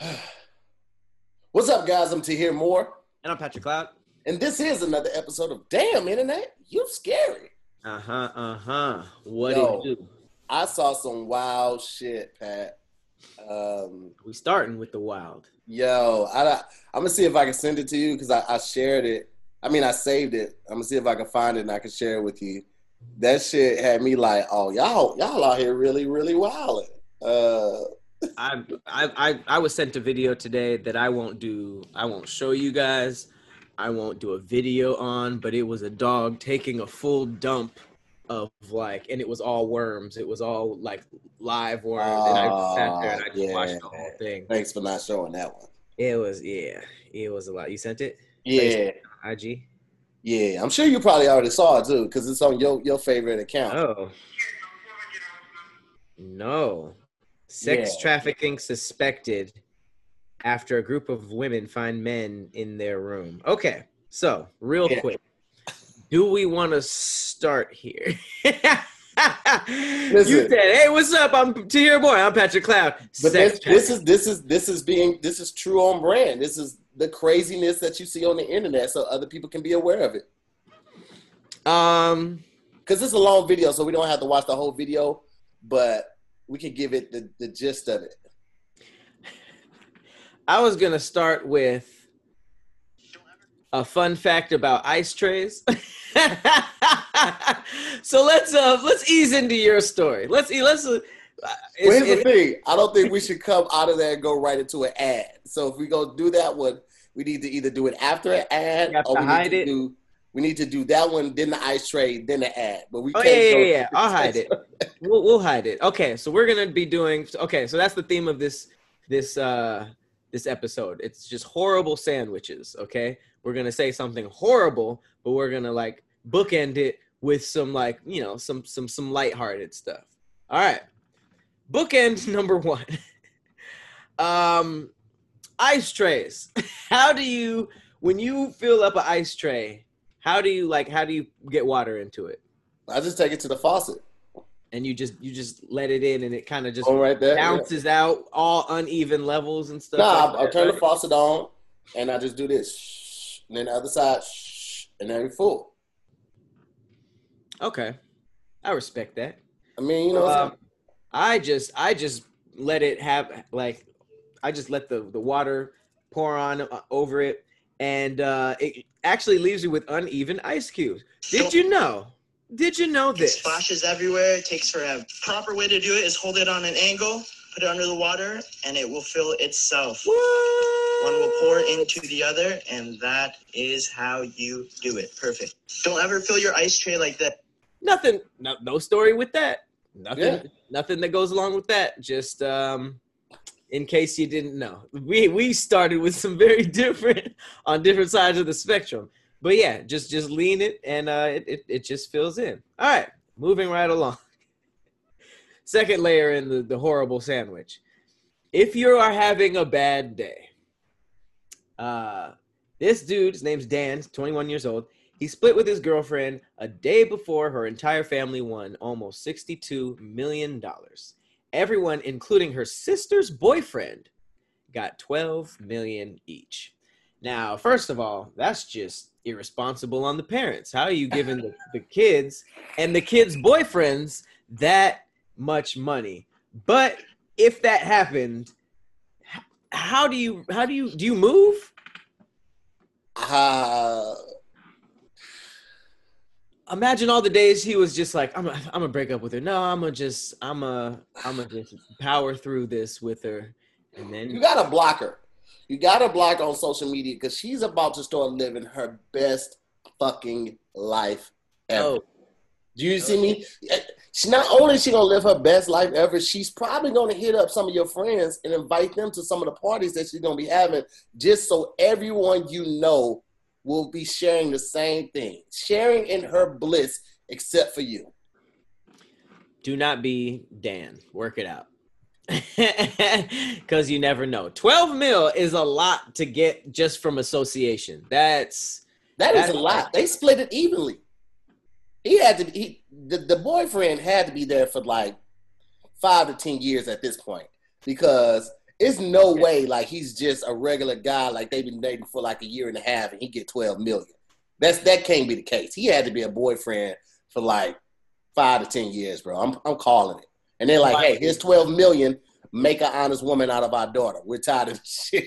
What's up, guys? I'm Tahir Moore, And I'm Patrick Cloud. and this is another episode of Damn Internet. You scary. Uh huh. Uh huh. What Yo. do you do? I saw some wild shit, Pat. Um, We starting with the wild. yo, I, I'm gonna see if I can send it to you because I, I shared it. I mean, I saved it. I'm gonna see if I can find it and I can share it with you. That shit had me like, oh, y'all, y'all out here really, really wilding. Uh, I, I I was sent a video today that I won't do. I won't show you guys. I won't do a video on. But it was a dog taking a full dump of like, and it was all worms. It was all like live worms, and I sat there and I just Oh, watched the yeah. whole thing. thanks for not showing that one. It was yeah. It was a lot. You sent it? Yeah, IG. yeah. I'm sure you probably already saw it too because it's on your your favorite account. Oh. No. Sex Yeah. trafficking suspected after a group of women find men in their room. Okay. So, real Yeah. quick. Do we want to start here? you said, "Hey, what's up? I'm Tahir Boy. I'm Patrick Cloud." But this, this is this is this is being this is true on brand. This is the craziness that you see on the internet, so other people can be aware of it. um Because it's a long video, so we don't have to watch the whole video, but we can give it the, the gist of it. I was gonna start with a fun fact about ice trays. so let's uh let's ease into your story. Let's let's. Uh, Well, here's the thing: I don't think we should come out of there and go right into an ad. So if we go do that one, we need to either do it after an ad, or we hide need to it. do we need to do that one, then the ice tray, then the ad. But we oh can't yeah, yeah, yeah. I'll hide it. We'll we'll hide it. Okay, so we're gonna be doing. Okay, so that's the theme of this this uh this episode. It's just horrible sandwiches. Okay, we're gonna say something horrible, but we're gonna like bookend it with some like you know some some some lighthearted stuff. All right, bookend number one. um, ice trays. How do you when you fill up an ice tray? How do you like? How do you get water into it? I just take it to the faucet. and you just you just let it in and it kind of just Oh, right there. yeah. bounces out all uneven levels and stuff. Nah, like I, I that, turn the faucet on, and I just do this, and then the other side, shh, and then we full. Okay, I respect that. I mean, you know, Um, I just I just let it have like I just let the the water pour on uh, over it, and uh, it actually leaves you with uneven ice cubes. Did you know? Did you know It this? splashes everywhere. It takes forever. Proper way to do it is hold it on an angle, put it under the water, and it will fill itself. What? One will pour into the other, and that is how you do it. Perfect. Don't ever fill your ice tray like that. nothing no, no story with that nothing Yeah. nothing that goes along with that just um in case you didn't know. We we started with some very different on different sides of the spectrum. But yeah just just lean it and uh it, it, it just fills in. All right moving right along. Second layer in the, the horrible sandwich. If you are having a bad day uh this dude his name's dan 21 years old. He split with his girlfriend a day before her entire family won almost $62 million. Everyone, including her sister's boyfriend, got 12 million each. Now, first of all, that's just irresponsible on the parents. How are you giving the, the kids and the kids' boyfriends that much money? But if that happened, how do you how do you do you move? uh, imagine all the days he was just like, I'm gonna, I'm gonna break up with her. No, I'm gonna just, I'm gonna, I'm gonna just power through this with her, and then you gotta block her. You gotta block her on social media because she's about to start living her best fucking life ever. oh, Do you oh, see me? Eh, she not only is she gonna live her best life ever, she's probably gonna hit up some of your friends and invite them to some of the parties that she's gonna be having, just so everyone you know will be sharing the same thing, sharing in her bliss, except for you. do not be Dan. Work it out, because you never know. Twelve mil is a lot to get just from association. That's That is a lot. They split it evenly. He had to. He the, the boyfriend had to be there for like five to ten years at this point because it's no way like he's just a regular guy like they've been dating for like a year and a half and he get 12 million. That's that can't be the case. He had to be a boyfriend for like five to ten years, bro. I'm I'm calling it. And they're like, hey, here's 12 million. Make an honest woman out of our daughter. We're tired of shit.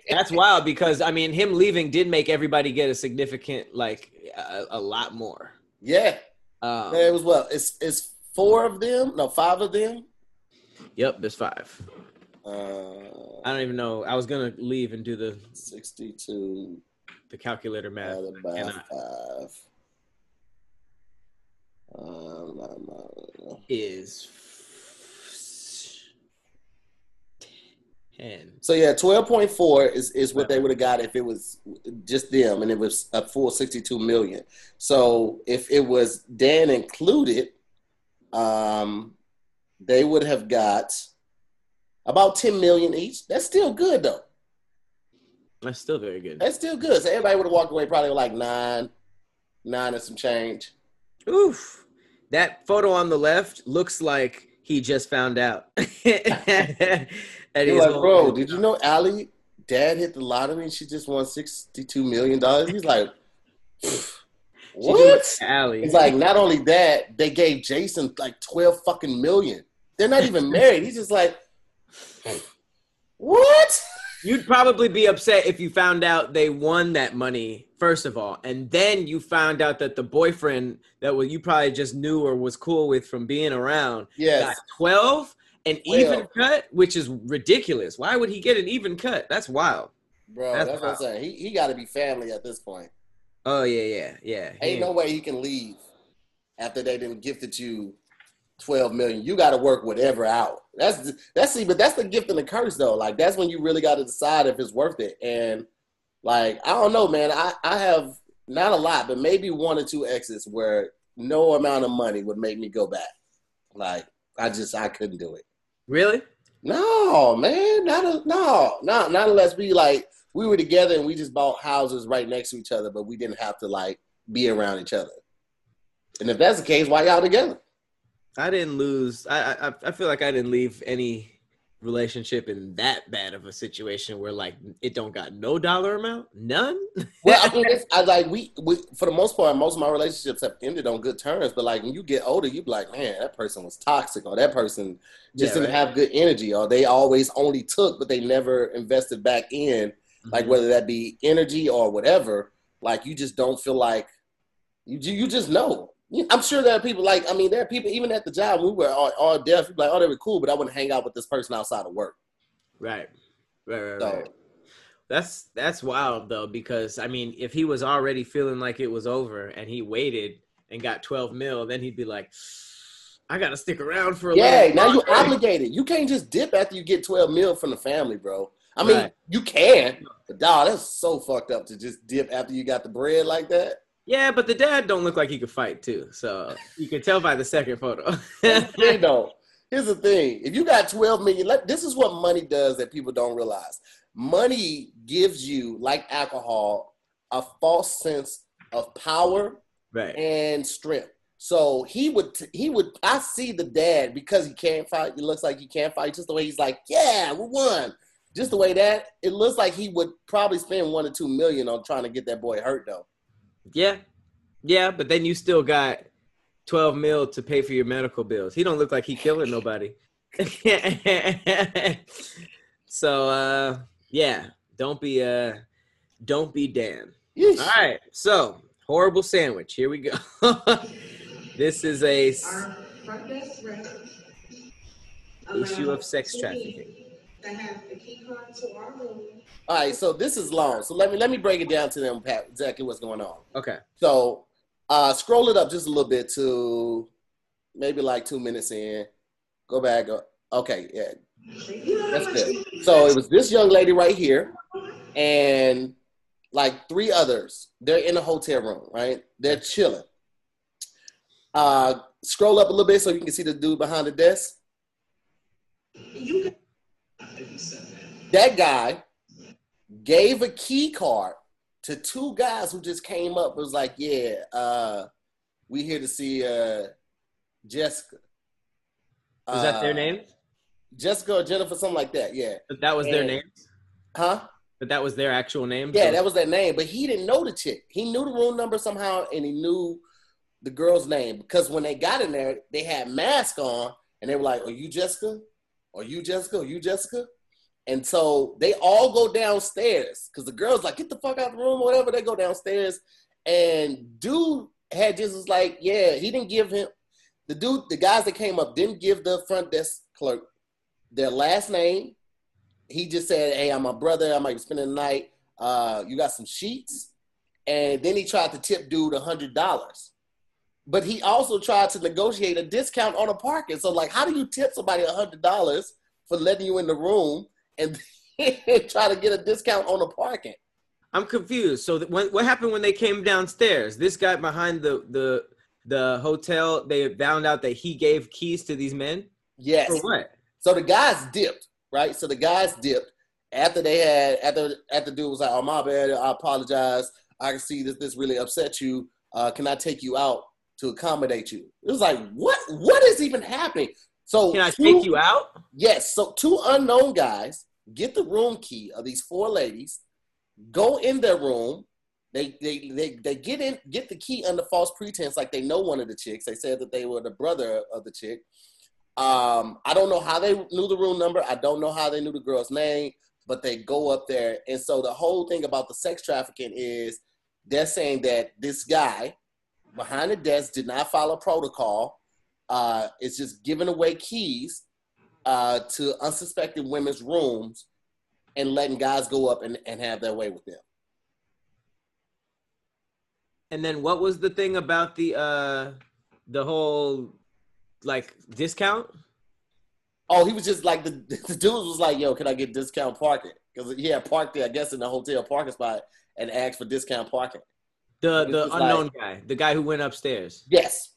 That's wild because I mean, him leaving did make everybody get a significant, like, a, a lot more. yeah. Um, it was well. It's it's four of them, no, five of them. Yep, there's five. Uh, I don't even know. I was gonna leave and do the 62 the calculator math. by five. Um. Is ten. So yeah, twelve point four is, is what they would have got if it was just them, and it was a full sixty two million. So if it was Dan included, um, they would have got about ten million each. That's still good though. That's still very good. That's still good. So everybody would have walked away probably like nine, nine and some change. Oof. That photo on the left looks like he just found out. and You're like, bro, did you know Allie, dad hit the lottery and she just won $62 million? He's like, what? Allie. He's like, not only that, they gave Jason like 12 fucking million. They're not even married. He's just like, what? You'd probably be upset if you found out they won that money, first of all, and then you found out that the boyfriend that was you probably just knew or was cool with from being around Yes. got 12 and 12. even cut, which is ridiculous. Why would he get an even cut? That's wild. Bro, That's that's, what I'm saying. He, he got to be family at this point. Oh yeah, yeah, yeah. Ain't no way he can leave after they didn't gifted you 12 million. You got to work whatever out. That's that's see, but that's the gift and the curse though. Like that's when you really got to decide if it's worth it. And like I don't know, man. I I have not a lot, but maybe one or two exits where no amount of money would make me go back. Like I just I couldn't do it. Really? No, man, not a, no, not not unless we like we were together and we just bought houses right next to each other, but we didn't have to like be around each other. And if that's the case, why y'all together? I didn't lose. I I I feel like I didn't leave any relationship in that bad of a situation where like it don't got no dollar amount, none. Well, I mean, it's, I like we, we for the most part, most of my relationships have ended on good terms. But like when you get older, you be like, man, that person was toxic, or that person just Yeah, didn't right. have good energy, or they always only took, but they never invested back in. like Mhm. whether that be energy or whatever, like you just don't feel like you you just know. You- I'm sure there are people like I mean there are people even at the job we were all, all deaf like oh they were cool but I wouldn't hang out with this person outside of work. right, right, right, So right. That's that's wild though because I mean if he was already feeling like it was over and he waited and got 12 mil, then he'd be like, I gotta stick around for a yeah, little now you longer." obligated. You can't just dip after you get 12 mil from the family, bro. I mean Right. you can, but dog that's so fucked up to just dip after you got the bread like that. Yeah, but the dad don't look like he could fight too, so you can tell by the second photo. Here's the thing, though. Here's the thing. If you got 12 million, let- this is what money does that people don't realize. Money gives you, like alcohol, a false sense of power right. and strength. So he would, he would. I see the dad because he can't fight. It looks like he can't fight. Just the way he's like, yeah, we won. Just the way that it looks like he would probably spend one or two million on trying to get that boy hurt, though. Yeah, yeah, but then you still got twelve mil to pay for your medical bills. He don't look like he killing nobody. so uh, yeah, don't be uh, don't be Dan. Yeesh. All right, so horrible sandwich. Here we go. this is a s- Our front desk records. issue of sex trafficking. people To have the key card to our room. All right, so this is long. So let me let me break it down to them, Pat, exactly what's going on. Okay. So uh, scroll it up just a little bit to maybe like two minutes in. Go back. Go, okay, yeah, that's good. So it was this young lady right here, and like three others. They're in a hotel room, right? They're chilling. Uh, scroll up a little bit so you can see the dude behind the desk. You can That guy gave a key card to two guys who just came up. and Was like, yeah, uh, we here to see uh, Jessica. Is that their Uh, name? Jessica or Jennifer, something like that. Yeah. But that was their name. Huh? But that was their actual name. Yeah, So- that was their name. But he didn't know the chick. He knew the room number somehow, and he knew the girl's name because when they got in there, they had masks on, and they were like, "Are you Jessica? Are you Jessica? Are you Jessica?" And so they all go downstairs because the girls like, "Get the fuck out of the room," whatever. They go downstairs, and dude had just was like, "Yeah." He didn't give him the dude. The guys that came up didn't give the front desk clerk their last name he just said, "Hey, I'm a brother. I might be spending the night. Uh, you got some sheets." And then he tried to tip dude a hundred dollars, but he also tried to negotiate a discount on a parking. So, like, how do you tip somebody a hundred dollars for letting you in the room and try to get a discount on the parking? I'm confused. So when, what happened when they came downstairs? This guy behind the the the hotel, they found out that he gave keys to these men. Yes. For what? So the guys dipped, right? So the guys dipped after they had after after the dude was like, "Oh my bad, I apologize. I can see that this really upset you. Uh, can I take you out to accommodate you?" It was like, "What? What is even happening?" So Can I two- take you out? Yes. So two unknown guys get the room key of these four ladies, go in their room. They, they, they, they get in get the key under false pretense, like they know one of the chicks. They said that they were the brother of the chick. Um, I don't know how they knew the room number. I don't know how they knew the girl's name, but they go up there. And so the whole thing about the sex trafficking is they're saying that this guy behind the desk did not follow protocol. Uh, it's just giving away keys uh, to unsuspecting women's rooms and letting guys go up and, and have their way with them. And then what was the thing about the uh the whole like discount? Oh, he was just like the, the dude was like, "Yo, can I get discount parking?" Because he had parked there, I guess, in the hotel parking spot and asked for discount parking. The the was like- unknown guy, the guy who went upstairs. Yes,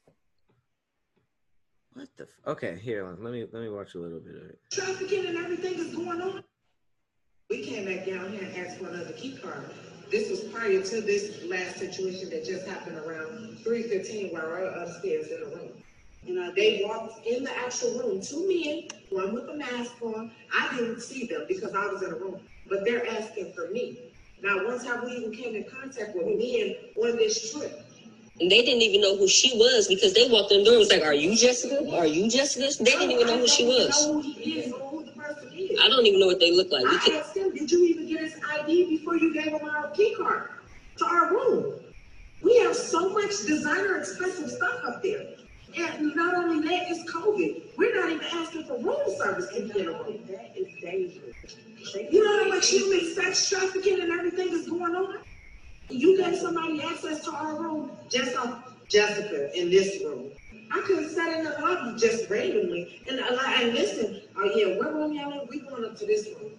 What the? F- okay, here, let me let me watch a little bit of it. Trafficking and everything is going on. We came back down here and asked for another key card. This was prior to this last situation that just happened around three fifteen while we're upstairs in the room. You know, they walked in the actual room, two men, one with a mask on. I didn't see them because I was in the room, but they're asking for me. Now, once have we even came in contact with men on this trip? And they didn't even know who she was because they walked in the door and was like, Are you Jessica? Are you Jessica? They didn't even know who she was. don't even know who he is or who the person is. I don't even know what they look like. We I asked him, did you even get his ID before you gave him our key card to our room? We have so much designer expensive stuff up there. And not only that, it's COVID. We're not even asking for room service in the room. That is dangerous. You know how much human sex trafficking and everything is going on? You gave somebody access to our room, just on Jessica in this room. I could have sat in the lobby just randomly and, uh, and listen, oh yeah, what room y'all in? We going up to this room.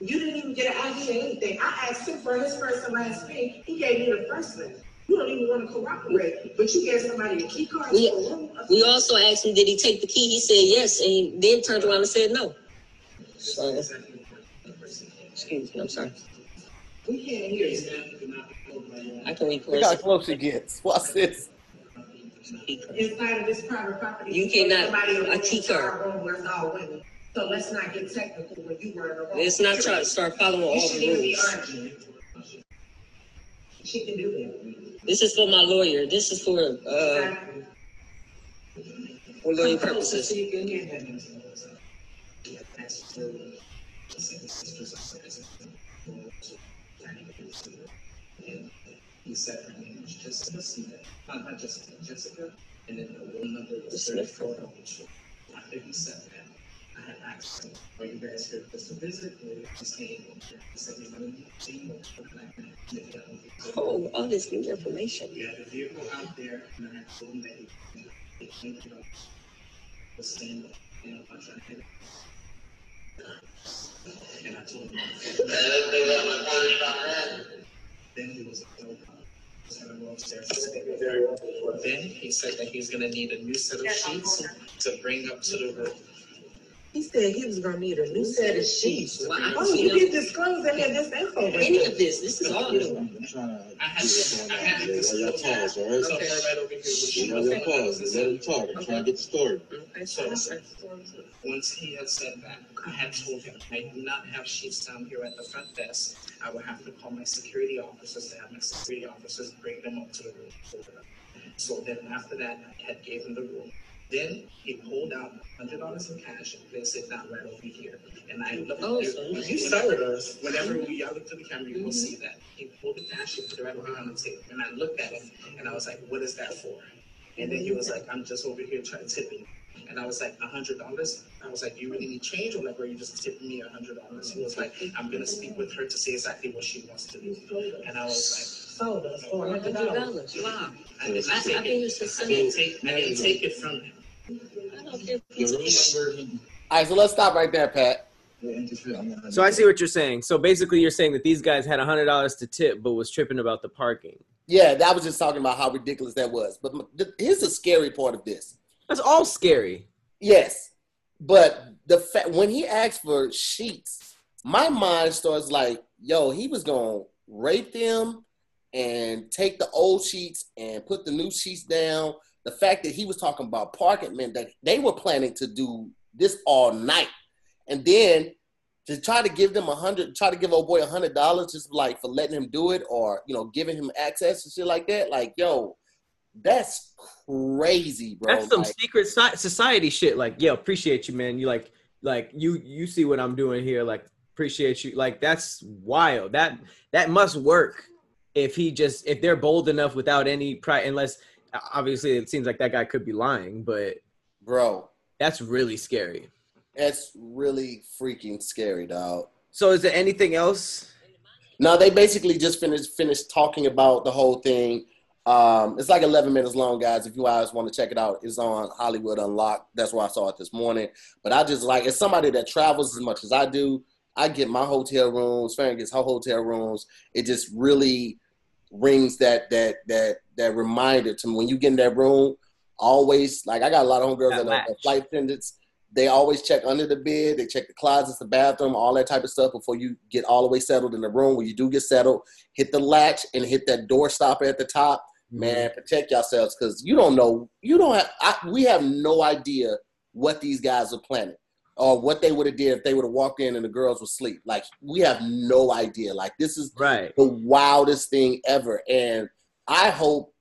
You didn't even get an ID or anything. I asked him for his first and last name. He gave me the first name. You don't even want to cooperate, but you gave somebody a key card We- to a room. we also asked him, Did he take the key? He said yes, and then turned around and said no. So, excuse me, I'm sorry. We can't hear you. I can look record how close she gets. Watch this. Inside of this private property. You cannot- somebody a room key to our card. where it's all women. So let's not get technical when you were in the room. Let's not try to start following You all shouldn't the be rules. arguing. She can do that. This is for my lawyer. This is for uh for lawyer purposes. So you can hear them. He said her name was Jessica Smith, uh, not Jessica, Jessica, and then the room number was Smith thirty-four. After he said that, I had asked are you guys here just to visit, or just came over here? He said seeing what black man. Oh, all this new information. Vehicle out there, and I told him that he, he came to stand, you know, I'm trying to. And I told him. Then he was, uh, was gonna go upstairs. Then he said that he's gonna need a new set of sheets to bring up to the room. He said he was gonna need a new You set of sheets. sheets. Well, I Oh, you them. didn't disclose any of this info. Any of this, this is all new. I'm trying to. I had see to, I what's had to going Y'all pause, all right? Tell her right over here she You know was your pause. Let him talk. I'm trying to get the story. Okay, So- so, Once he had said that, I had told him, I do not have sheets down here at the front desk. I would have to call my security officers to have my security officers bring them up to the room. So then after that, I had gave him the room. Then he pulled out hundred dollars in cash and placed it down right over here. And I oh, looked. Oh, so you sold us. Whenever we y'all look to the camera, you will mm-hmm. see that. He pulled the cash, he put it right behind the table. And I looked at him and I was like, what is that for? And then he was like, I'm just over here trying to tip you. And I was like, a hundred dollars? I was like, "Do you really need change or like, are you just tipping me a hundred dollars? He was like, I'm gonna speak with her to see exactly what she wants to do. And I was like, oh, Sold us for a Hundred dollars. wow. I didn't I, I think it. you should I didn't take, I didn't take it from him. I don't care if The it's- room number, he. All right, so let's stop right there, Pat. Yeah, interfere. I'm gonna- So I see what you're saying. So basically, you're saying that these guys had hundred dollars to tip, but was tripping about the parking. Yeah, I was just talking about how ridiculous that was. But here's the scary part of this. That's all scary. Yes, but the fact when he asked for sheets, my mind starts like, yo, he was gonna rape them and take the old sheets and put the new sheets down. The fact that he was talking about parking meant that they were planning to do this all night, and then to try to give them a hundred, try to give old boy a hundred dollars just like for letting him do it, or you know, giving him access and shit like that. Like, yo, that's crazy, bro. That's some Like, secret society shit. Like, yeah, appreciate you, man. You like, like you, you see what I'm doing here. Like, appreciate you. Like, that's wild. That that must work. If he just, if they're bold enough without any pride, unless obviously it seems like that guy could be lying, but bro. that's really scary. That's really freaking scary, dog. So, is there anything else? No, they basically just finished finished talking about the whole thing. Um, it's like 11 minutes long, guys. If you guys want to check it out, it's on Hollywood Unlocked. That's where I saw it this morning. But I just like, as somebody that travels as much as I do, I get my hotel rooms. Farron gets her hotel rooms. It just really rings that that that that reminder to me when you get in that room. Always like I got a lot of homegirls That that are that flight attendants. They always check under the bed. They check the closets, the bathroom, all that type of stuff before you get all the way settled in the room. When you do get settled, hit the latch and hit that door stopper at the top. Mm-hmm. Man, protect yourselves because you don't know. You don't have. I, we have no idea what these guys are planning or what they would have did if they would have walked in and the girls were asleep. Like we have no idea. Like this is Right. the wildest thing ever. And I hope,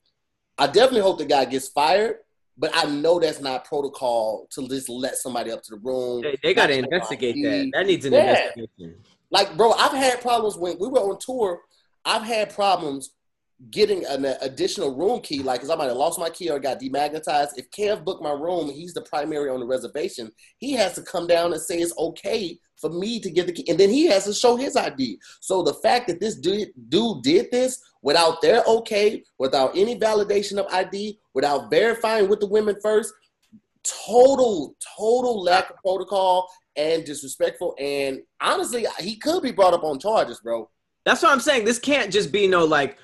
I definitely hope the guy gets fired. But I know that's not protocol to just let somebody up to the room. They, they got to investigate that. That needs an Yeah. investigation. Like, bro, I've had problems when we were on tour. I've had problems getting an additional room key. Like, because I might have lost my key or got demagnetized. If Kev booked my room, he's the primary on the reservation. He has to come down and say it's okay for me to get the key, and then he has to show his ID. So the fact that this dude, dude did this without their okay, without any validation of ID, without verifying with the women first, total, total lack of protocol and disrespectful. And honestly, he could be brought up on charges, bro. That's what I'm saying. This can't just be no like,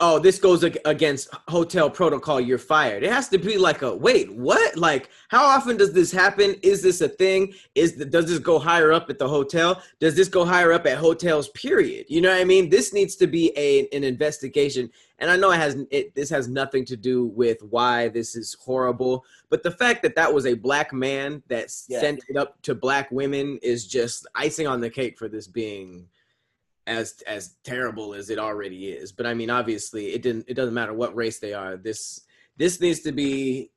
oh, this goes against hotel protocol. You're fired. It has to be like a wait, what? Like, how often does this happen? Is this a thing? Is the, does this go higher up at the hotel? Does this go higher up at hotels? Period. You know what I mean? This needs to be a an investigation. And I know it has it. This has nothing to do with why this is horrible, but the fact that that was a black man that Yeah. sent it up to black women is just icing on the cake for this being as as terrible as it already is. But I mean, obviously, it didn't. It doesn't matter what race they are. This this needs to be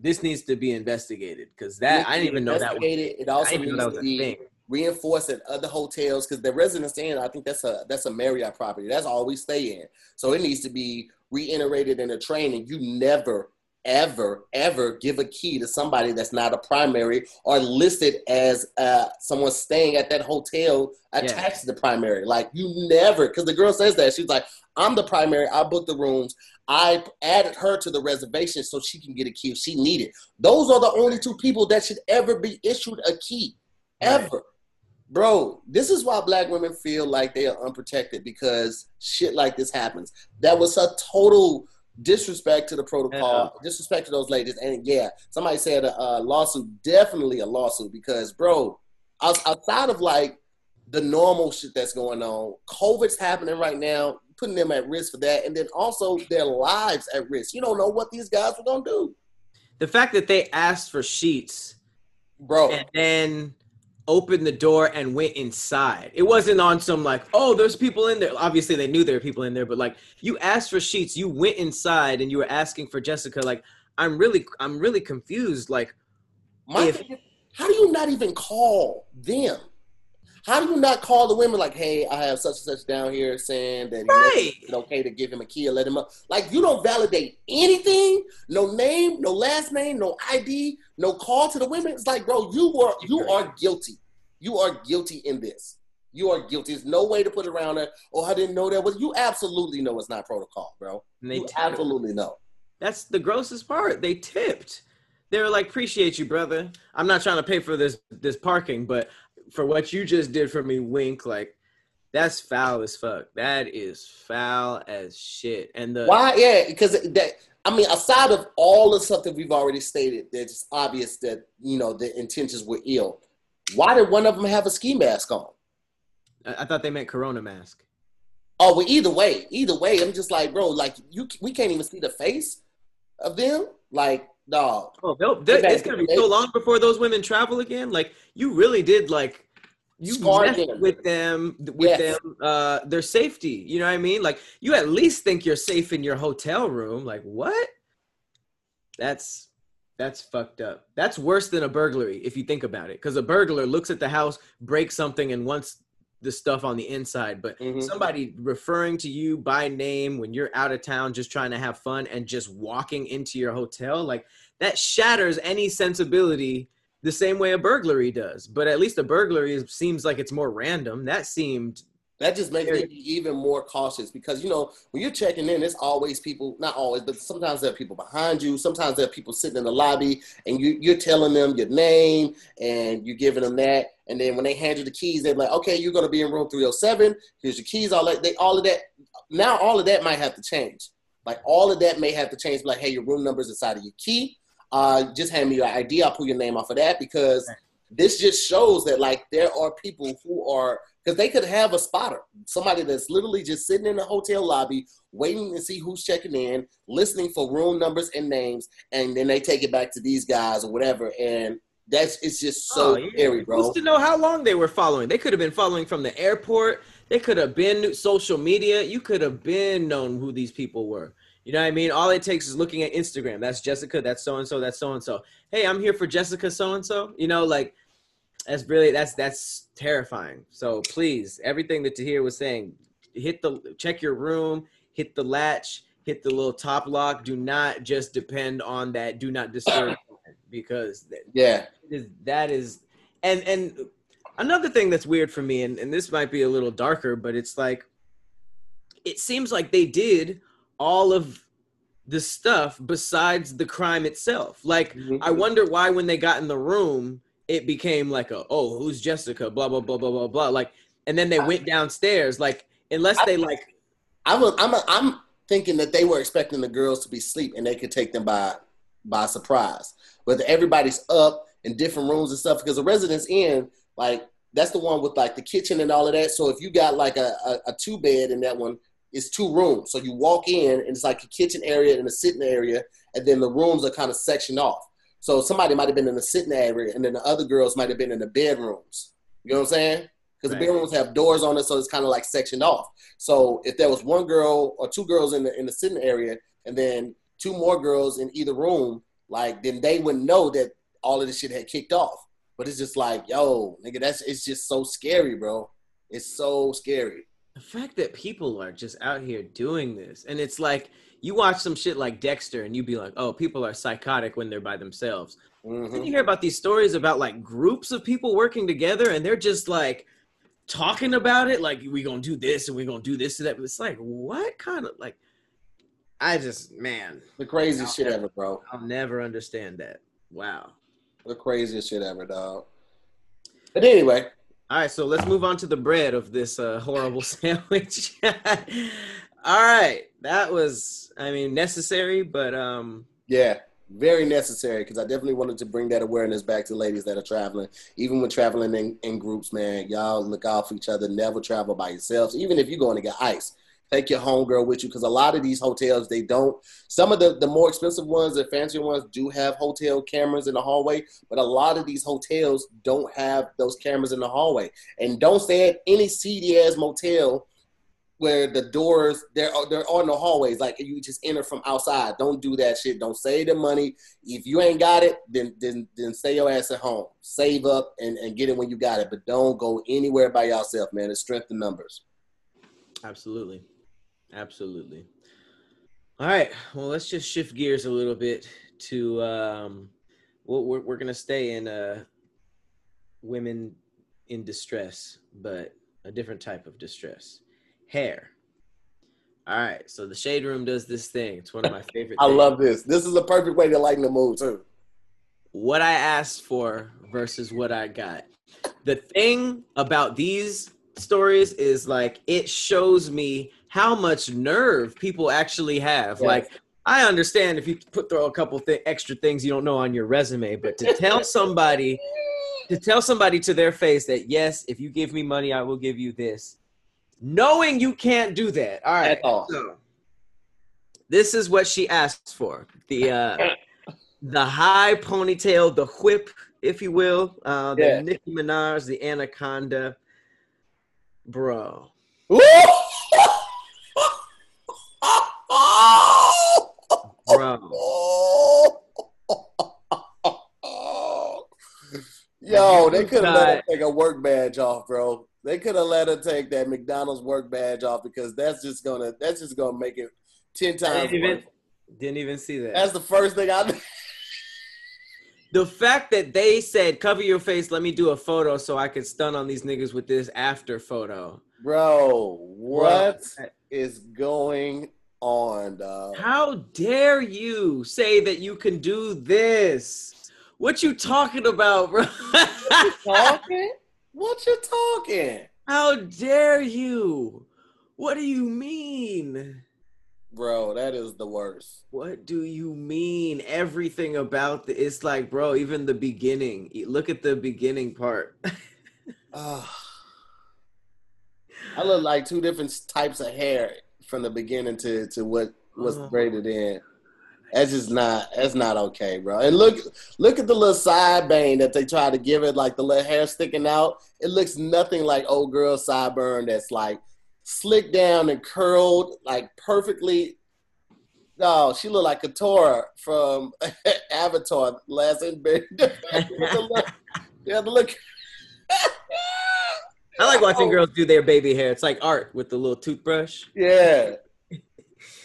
this needs to be investigated because that I didn't even know that was. It also needs to be thing. reinforced at other hotels because the residence inn, I think that's a that's a Marriott property. That's all we stay in. So it needs to be reiterated in the training. You never, ever, ever give a key to somebody that's not a primary or listed as uh, someone staying at that hotel attached to the primary. Like you never, because the girl says that she's like, "I'm the primary. I booked the rooms. I added her to the reservation so she can get a key if she needed." Those are the only two people that should ever be issued a key, ever. Bro, this is why black women feel like they are unprotected because shit like this happens. That was a total disrespect to the protocol, disrespect to those ladies, and yeah, somebody said a, a lawsuit, definitely a lawsuit because, bro, outside of like the normal shit that's going on, COVID's happening right now, putting them at risk for that, and then also their lives at risk. You don't know what these guys were gonna do, The fact that they asked for sheets bro. and then opened the door and went inside. It wasn't on some like, oh, there's people in there. Obviously, they knew there were people in there, but like, you asked for sheets, you went inside, and you were asking for Jessica. Like, I'm really, I'm really confused. Like, My if- thing how do you not even call them? How do you not call the women like, hey, I have such and such down here saying that Right. it's okay to give him a key or let him up? Like you don't validate anything, no name, no last name, no ID, no call to the women. It's like, bro, you were you are guilty. You are guilty in this. You are guilty. There's no way to put it around it. Oh, I didn't know that was you absolutely know it's not protocol, bro. and they You tipped. absolutely know. That's the grossest part. They tipped. They were like, "Appreciate you, brother. I'm not trying to pay for this this parking, but for what you just did for me, wink. Like, that's foul as fuck. That is foul as shit. And the Why? Yeah, because that. I mean, aside of all the stuff that we've already stated, that it's obvious that you know the intentions were ill. Why did one of them have a ski mask on? I, I thought they meant Corona mask. Oh, well, either way, either way, I'm just like, bro, like you, we can't even see the face of them. Like, dog, Oh, they'll- they- They- it's gonna be so long before those women travel again. Like, you really did like you Scarred them. with them with Yes. them uh their safety. You know what I mean? Like, you at least think you're safe in your hotel room. Like, what? That's that's fucked up. That's worse than a burglary if you think about it. Because a burglar looks at the house, breaks something, and wants the stuff on the inside. But Mhm. somebody referring to you by name when you're out of town just trying to have fun and just walking into your hotel, like that shatters any sensibility the same way a burglary does. But at least a burglary is, seems like it's more random. That seemed that just makes me even more cautious because you know when you're checking in, there's always people, not always, but sometimes there are people behind you. Sometimes there are people sitting in the lobby, and you, you're telling them your name and you're giving them that. And then when they hand you the keys, they're like, "Okay, you're going to be in room 307. Here's your keys." All that, they, all of that. Now, all of that might have to change. Like all of that may have to change. Like, hey, your room number is inside of your key. Uh, just hand me your ID. I'll put your name off of that because this just shows that like there are people who are because they could have a spotter, somebody that's literally just sitting in the hotel lobby, waiting to see who's checking in, listening for room numbers and names, and then they take it back to these guys or whatever. And that's it's just so Oh, yeah. scary, bro. Who's to know how long they were following? They could have been following from the airport. They could have been social media. You could have been known who these people were. You know what I mean? All it takes is looking at Instagram. That's Jessica. That's so and so. That's so and so. Hey, I'm here for Jessica so and so. You know, like that's really that's that's terrifying. So please, everything that Tahir was saying, hit the check your room, hit the latch, hit the little top lock. Do not just depend on that. Do not disturb because Yeah, is that is and and another thing that's weird for me and, and this might be a little darker but it's like it seems like they did all of the stuff besides the crime itself like Mhm. i wonder why when they got in the room it became like a oh who's jessica blah blah blah blah blah blah like and then they went downstairs like unless they like I was I'm a, I'm thinking that they were expecting the girls to be asleep and they could take them by by surprise. But everybody's up in different rooms and stuff because the residence inn, like that's the one with like the kitchen and all of that. So if you got like a, a, a two bed in that one, it's two rooms. So you walk in and it's like a kitchen area and a sitting area, and then the rooms are kind of sectioned off. So somebody might have been in the sitting area, and then the other girls might have been in the bedrooms. You know what I'm saying? Because Right. the bedrooms have doors on it, so it's kind of like sectioned off. So if there was one girl or two girls in the in the sitting area, and then two more girls in either room, like then they wouldn't know that all of this shit had kicked off. But it's just like, yo, nigga, that's it's just so scary, bro. It's so scary. The fact that people are just out here doing this and it's like you watch some shit like dexter and you be like oh people are psychotic when they're by themselves then Mhm. you hear about these stories about like groups of people working together and they're just like talking about it like we gonna do this and we gonna do this and that it's like what kind of like i just man The craziest shit ever, bro. i'll never understand that wow The craziest shit ever, dog. But anyway, All right, so let's move on to the bread of this uh, horrible sandwich. All right, that was, I mean, necessary, but um, Yeah, very necessary because I definitely wanted to bring that awareness back to ladies that are traveling. Even when traveling in, in groups, man, y'all look out for each other. Never travel by yourselves. Even if you're going to get ice, take your homegirl with you because a lot of these hotels they don't. Some of the the more expensive ones, the fancier ones, do have hotel cameras in the hallway, but a lot of these hotels don't have those cameras in the hallway. And don't stay at any seedy ass motel where the doors they're they're on the hallways like you just enter from outside. Don't do that shit. Don't save the money. If you ain't got it then then then stay your ass at home. Save up and, and get it when you got it but don't go anywhere by yourself man. It's strength in numbers. Absolutely, absolutely. All right, well, let's just shift gears a little bit to um, well, we're we're gonna stay in uh, women in distress, but a different type of distress. Hair. All right, so the shade room does this thing. It's one of my favorite. i things. love this this is a perfect way to lighten the mood too what I asked for versus what I got. The thing about these stories is like it shows me how much nerve people actually have. Like I understand if you put throw a couple th- extra things you don't know on your resume, but to tell somebody to tell somebody to their face that yes, if you give me money, I will give you this, knowing you can't do that. All right. All. So this is what she asked for. The uh the high ponytail, the whip, if you will, uh, the Yeah. Nicki Minaj, the anaconda, bro. Bro, Yo, they could have let her take a work badge off, bro. They could have let her take that McDonald's work badge off because that's just gonna that's just gonna make it ten times didn't even, didn't even see that. That's the first thing I. the fact that they said cover your face, let me do a photo so I could stun on these niggas with this after photo. Bro, what Bro, is going on, dog? How dare you say that you can do this? What you talking about, bro? Talking? What you talking? How dare you? What do you mean? Bro, that is the worst. What do you mean? Everything about the it's like, bro, even the beginning. Look at the beginning part. Ah. I look like two different types of hair from the beginning to, to what was Oh. braided in. That's just not that's not okay, bro. And look look at the little side bang that they try to give it, like the little hair sticking out. It looks nothing like old girl sideburn that's like slicked down and curled like perfectly. No, she looked like Katara from Avatar, last Airbender. yeah, the look. I like watching Oh. girls do their baby hair. It's like art with the little toothbrush. Yeah.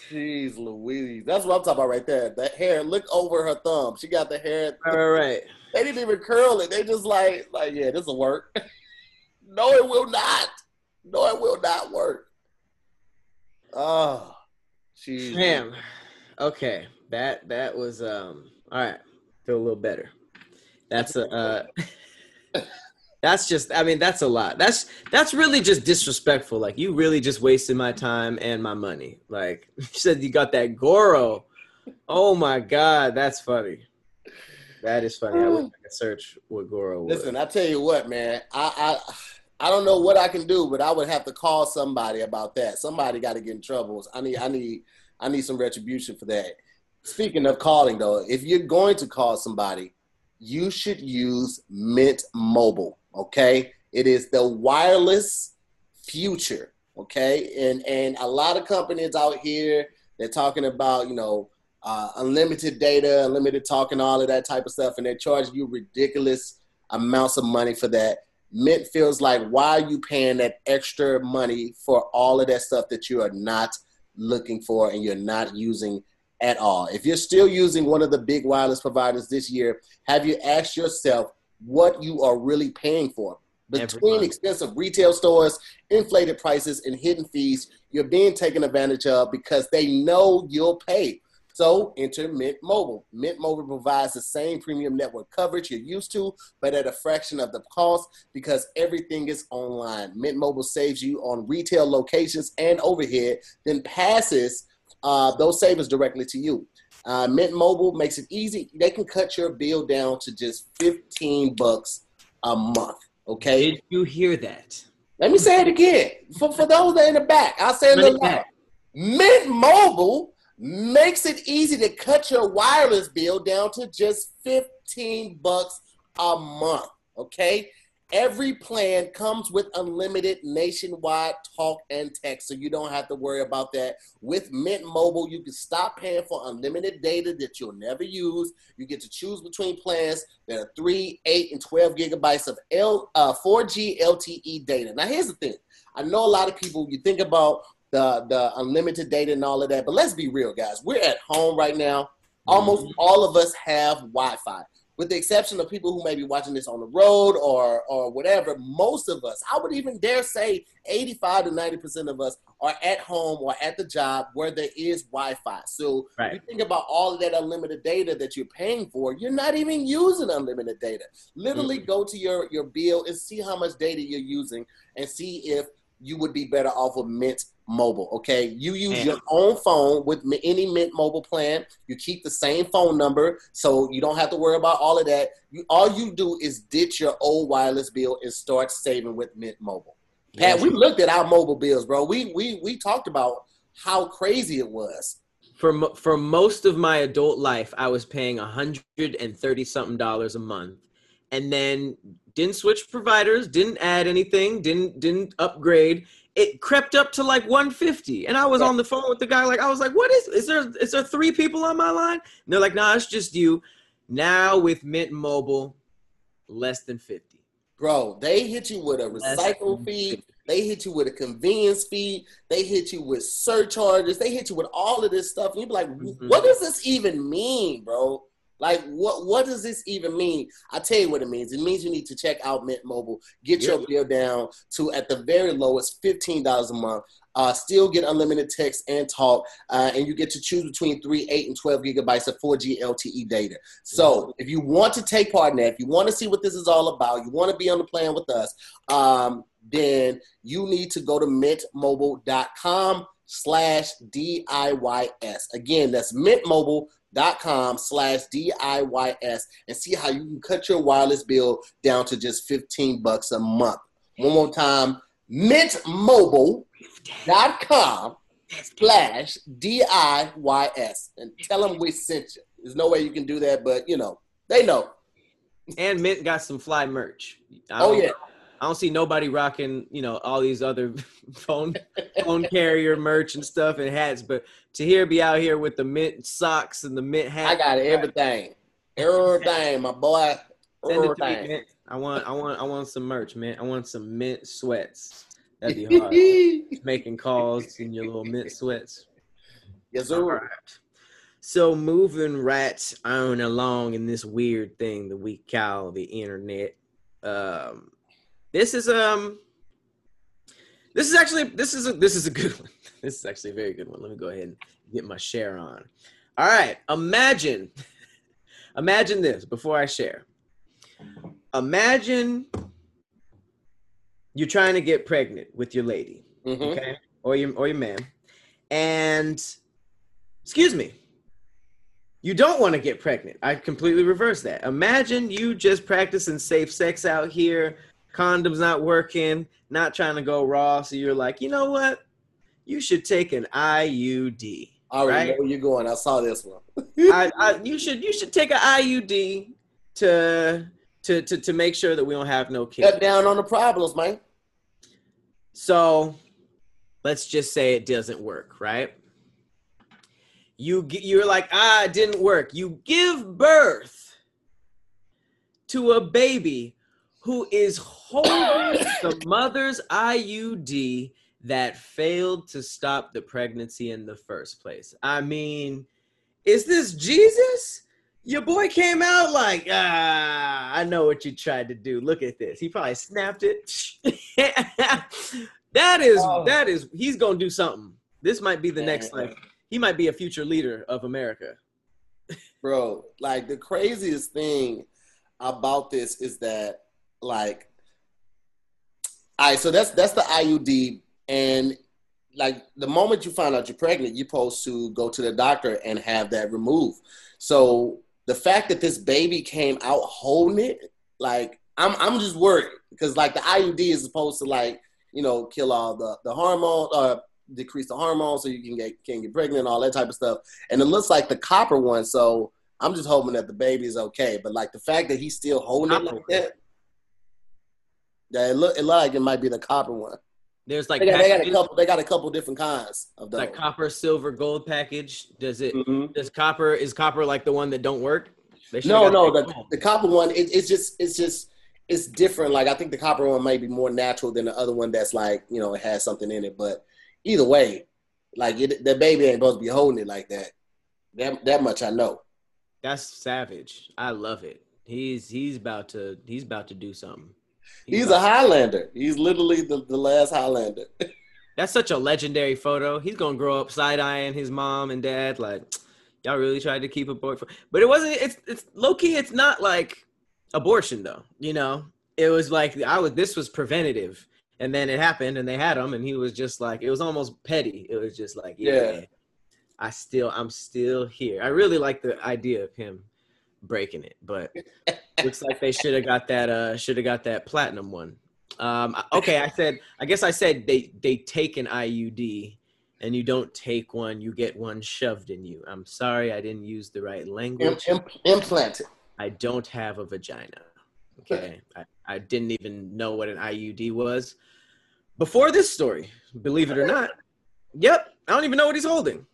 Jeez Louise. That's what I'm talking about right there. That hair, look over her thumb. She got the hair. Right, right. They didn't even curl it. They just like, like, yeah, this will work. no, it will not. No, it will not work. Oh, jeez. Damn. Okay. That that was um all right. Feel a little better. That's a uh that's just I mean that's a lot. That's that's really just disrespectful. Like you really just wasted my time and my money. Like you said you got that Goro. Oh my god, that's funny. That is funny. I wish I search what Goro was. Listen, I tell you what, man. I, I I don't know what I can do, but I would have to call somebody about that. Somebody got to get in trouble. I need I need I need some retribution for that. Speaking of calling though, if you're going to call somebody, you should use Mint Mobile, okay? It is the wireless future, okay? And and a lot of companies out here they're talking about, you know, uh, unlimited data, unlimited talking, all of that type of stuff, and they're charging you ridiculous amounts of money for that. Mint feels like why are you paying that extra money for all of that stuff that you are not looking for and you're not using at all? If you're still using one of the big wireless providers this year, have you asked yourself what you are really paying for. Between expensive retail stores, inflated prices, and hidden fees, you're being taken advantage of because they know you'll pay. So enter Mint Mobile. Mint Mobile provides the same premium network coverage you're used to, but at a fraction of the cost because everything is online. Mint Mobile saves you on retail locations and overhead, then passes uh, those savings directly to you. Uh, Mint Mobile makes it easy. They can cut your bill down to just 15 bucks a month. Okay. Did you hear that? Let me say it again. For, for those that are in the back, I'll say it a Run it little loud. back. Mint Mobile makes it easy to cut your wireless bill down to just 15 bucks a month. Okay. Every plan comes with unlimited nationwide talk and text, so you don't have to worry about that. With Mint Mobile, you can stop paying for unlimited data that you'll never use. You get to choose between plans that are 3, 8, and 12 gigabytes of L, uh, 4G LTE data. Now, here's the thing I know a lot of people, you think about the, the unlimited data and all of that, but let's be real, guys. We're at home right now. Almost all of us have Wi Fi with the exception of people who may be watching this on the road or or whatever, most of us, I would even dare say 85 to 90% of us are at home or at the job where there is Wi-Fi. So Right. you think about all of that unlimited data that you're paying for, you're not even using unlimited data. Literally go to your, your bill and see how much data you're using and see if you would be better off with Mint Mobile. Okay, you use your own phone with any Mint Mobile plan. You keep the same phone number, so you don't have to worry about all of that. You all you do is ditch your old wireless bill and start saving with Mint Mobile. Pat, we looked at our mobile bills, bro. We we we talked about how crazy it was. for for most of my adult life, I was paying a hundred and thirty something dollars a month, and then didn't switch providers, didn't add anything, didn't didn't upgrade. It crept up to like one fifty, and I was Yeah. on the phone with the guy. Like I was like, "What is? Is there is there three people on my line?" And they're like, "Nah, it's just you." Now with Mint Mobile, less than fifty. Bro, they hit you with a recycle fee. They hit you with a convenience fee. They hit you with surcharges. They hit you with all of this stuff. And you be like, Mhm. what does this even mean, bro? Like, what what does this even mean? I tell you what it means. It means you need to check out Mint Mobile. Get your bill down to at the very lowest fifteen dollars a month. Uh, still get unlimited text and talk, uh, and you get to choose between three, eight, and twelve gigabytes of 4G LTE data. So, if you want to take part in that, if you want to see what this is all about, you want to be on the plan with us, um, then you need to go to mintmobile.com slash DIYS. Again, that's mintmobile.com slash DIYS and see how you can cut your wireless bill down to just 15 bucks a month. One more time, mintmobile.com slash DIYS and tell them we sent you. There's no way you can do that, but you know, they know. And Mint got some fly merch. I Oh, yeah. I don't see nobody rocking, you know, all these other phone phone carrier merch and stuff and hats, but Tahir be out here with the mint socks and the mint hat. I got everything. Everything, my boy. Send it to me, Everything. mint. I want, I want, I want some merch, man. I want some mint sweats. That'd be hard. Making calls in your little mint sweats. yes, All sir. right. So moving right on along in this weird thing that we call the internet. Um, this is um, this is actually this is a this is a good one. This is actually a very good one. Let me go ahead and get my share on. All right, imagine, imagine this before I share. Imagine you're trying to get pregnant with your lady Mhm. okay, or your or your man, and excuse me, you don't want to get pregnant. I completely reverse that. Imagine you just practicing safe sex out here, condoms not working, not trying to go raw. So you're like, you know what? You should take an IUD. I already Right. know where you're going. I saw this one. I, I, you should you should take an IUD to to to to make sure that we don't have no kids. Cut down on the problems, man. So let's just say it doesn't work, right? You you're like, ah, it didn't work. You give birth to a baby who is holding the mother's IUD that failed to stop the pregnancy in the first place. I mean, is this Jesus? Your boy came out like, ah, I know what you tried to do. Look at this. He probably snapped it. that is Oh. that is he's gonna do something. This might be the next like he might be a future leader of America. bro. Like the craziest thing about this is that, like, all right, so that's that's the IUD, and like the moment you find out you're pregnant, you're supposed to go to the doctor and have that removed. So the fact that this baby came out holding it, like, I'm I'm just worried because like the IUD is supposed to like you know kill all the the hormone uh decrease the hormones so you can get can get pregnant and all that type of stuff. And it looks like the copper one, so I'm just hoping that the baby is okay. But like the fact that he's still holding it like that, yeah, it look it look like it might be the copper one. There's like They got, they got a couple. They got a couple different kinds of those. like copper, silver, gold package. Does it? Mhm. Does copper is copper like the one that don't work? No, no, the the, the copper one. It, it's just it's just it's different. Like I think the copper one might be more natural than the other one that's like you know it has something in it. But either way, like it, the baby ain't supposed to be holding it like that. That that much I know. That's savage. I love it. He's he's about to he's about to do something. He's about- a Highlander. He's literally the, the last Highlander. That's such a legendary photo. He's gonna grow up side eyeing his mom and dad like, y'all really tried to keep a boy. For-. But it wasn't. It's it's low key. It's not like abortion though. You know, it was like I was. This was preventative, and then it happened, and they had him, and he was just like it was almost petty. It was just like yeah, Yeah. I still I'm still here. I really like the idea of him breaking it, but looks like they should have got that. Uh, should have got that platinum one. Um, okay, I said. I guess I said they they take an IUD, and you don't take one. You get one shoved in you. I'm sorry, I didn't use the right language. im- implanted. I don't have a vagina. Okay, I, I didn't even know what an IUD was before this story. Believe it or not. Yep, I don't even know what he's holding.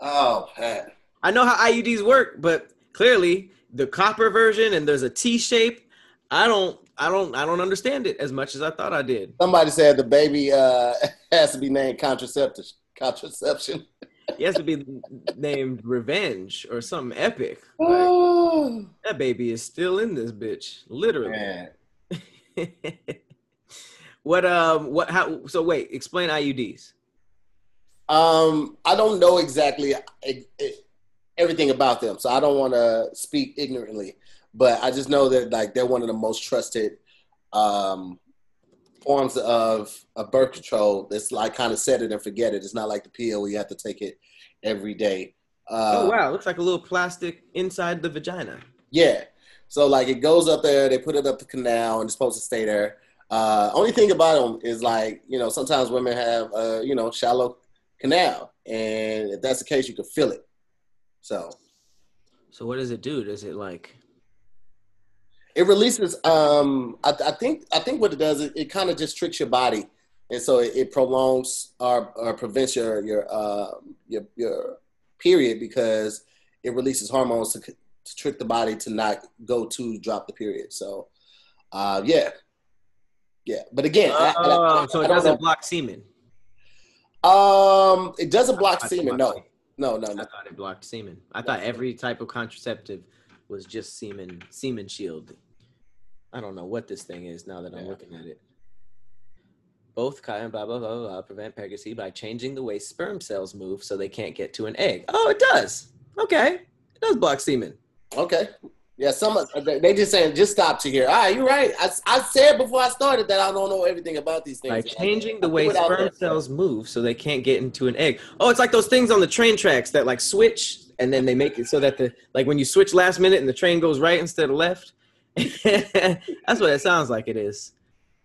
Oh, Pat. I know how IUDs work, but clearly the copper version and there's a T shape. I don't I don't I don't understand it as much as I thought I did. Somebody said the baby uh, has to be named contraceptive. Contraception. He has to be named Revenge or something epic. Like, that baby is still in this bitch, literally. what um what how so wait, explain IUDs. Um, I don't know exactly it, it, everything about them, so I don't want to speak ignorantly. But I just know that like they're one of the most trusted um, forms of, of birth control. It's like kind of set it and forget it. It's not like the pill where you have to take it every day. Uh, oh wow, looks like a little plastic inside the vagina. Yeah. So like it goes up there, they put it up the canal, and it's supposed to stay there. Uh, only thing about them is like you know sometimes women have uh, you know shallow canal, and if that's the case, you can feel it. So So what does it do? Does it like it releases. Um, I, I think I think what it does it, it kind of just tricks your body, and so it, it prolongs or, or prevents your your uh, your your period because it releases hormones to, to trick the body to not go to drop the period. So uh, yeah, yeah. But again, I- I- Oh, I so it doesn't know. block semen. Um, it doesn't block semen. thought- No, no, no, I thought it blocked semen. I thought every type of contraceptive was just semen semen shield. I don't know what this thing is now that I'm Yeah. looking at it. Both kind blah blah blah blah prevent pregnancy by changing the way sperm cells move so they can't get to an egg. Oh, it does. Okay, it does block semen. Okay. Yeah, some of- they just saying just stop to here. All right, you're right. I, I said before I started that I don't know everything about these things. By changing the way threw it out sperm cells move so they can't get into an egg. Oh, it's like those things on the train tracks that like switch and then they make it so that the like when you switch last minute and the train goes right instead of left. That's what it sounds like it is.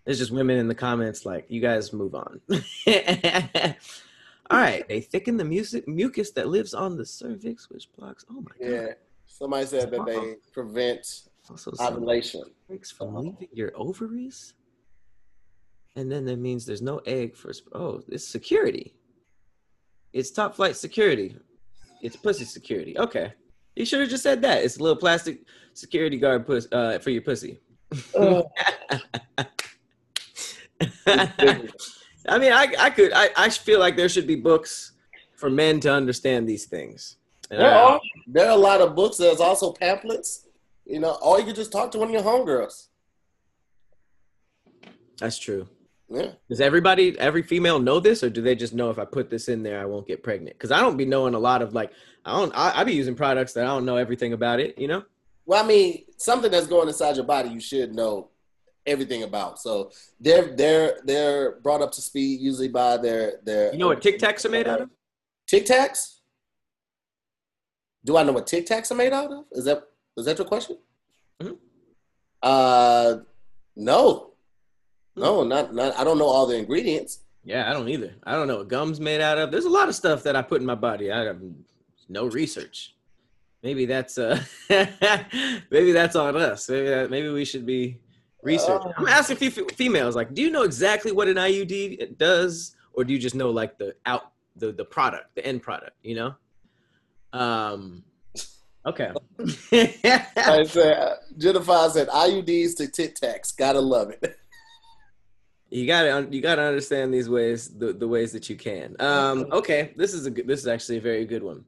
It's just women in the comments like, you guys move on. All right, they thicken the music, mucus that lives on the cervix, which blocks. Oh my god! Yeah. Somebody said that they prevent Also, ovulation. breaks from leaving your ovaries, and then that means there's no egg for. Oh, it's security. It's top flight security. It's pussy security. Okay, you should have just said that. It's a little plastic security guard puss, uh, for your pussy. I mean, I I could I I feel like there should be books for men to understand these things. And There are there are a lot of books. There's also pamphlets. You know, or you could just talk to one of your homegirls. That's true. Yeah. Does everybody, every female know this, or do they just know if I put this in there, I won't get pregnant? Because I don't be knowing a lot of like, I don't, I, I be using products that I don't know everything about it. You know? Well, I mean, something that's going inside your body, you should know everything about. So they're they're they're brought up to speed usually by their their. You know what Tic Tacs are made out of? Tic Tacs. Do I know what Tic Tacs are made out of? Is that is that your question? Mhm. Uh, no, no, not not. I don't know all the ingredients. Yeah, I don't either. I don't know what gum's made out of. There's a lot of stuff that I put in my body. I have no research. Maybe that's uh, maybe that's on us. Maybe that, maybe we should be researching. I'm asking fe- females like, do you know exactly what an IUD does, or do you just know like the out the the product, the end product? You know. Um. Okay. I said, Jennifer said IUDs to Tic Tacs. Gotta love it. You gotta you gotta understand these ways the, the ways that you can. Um, okay, this is a good, this is actually a very good one.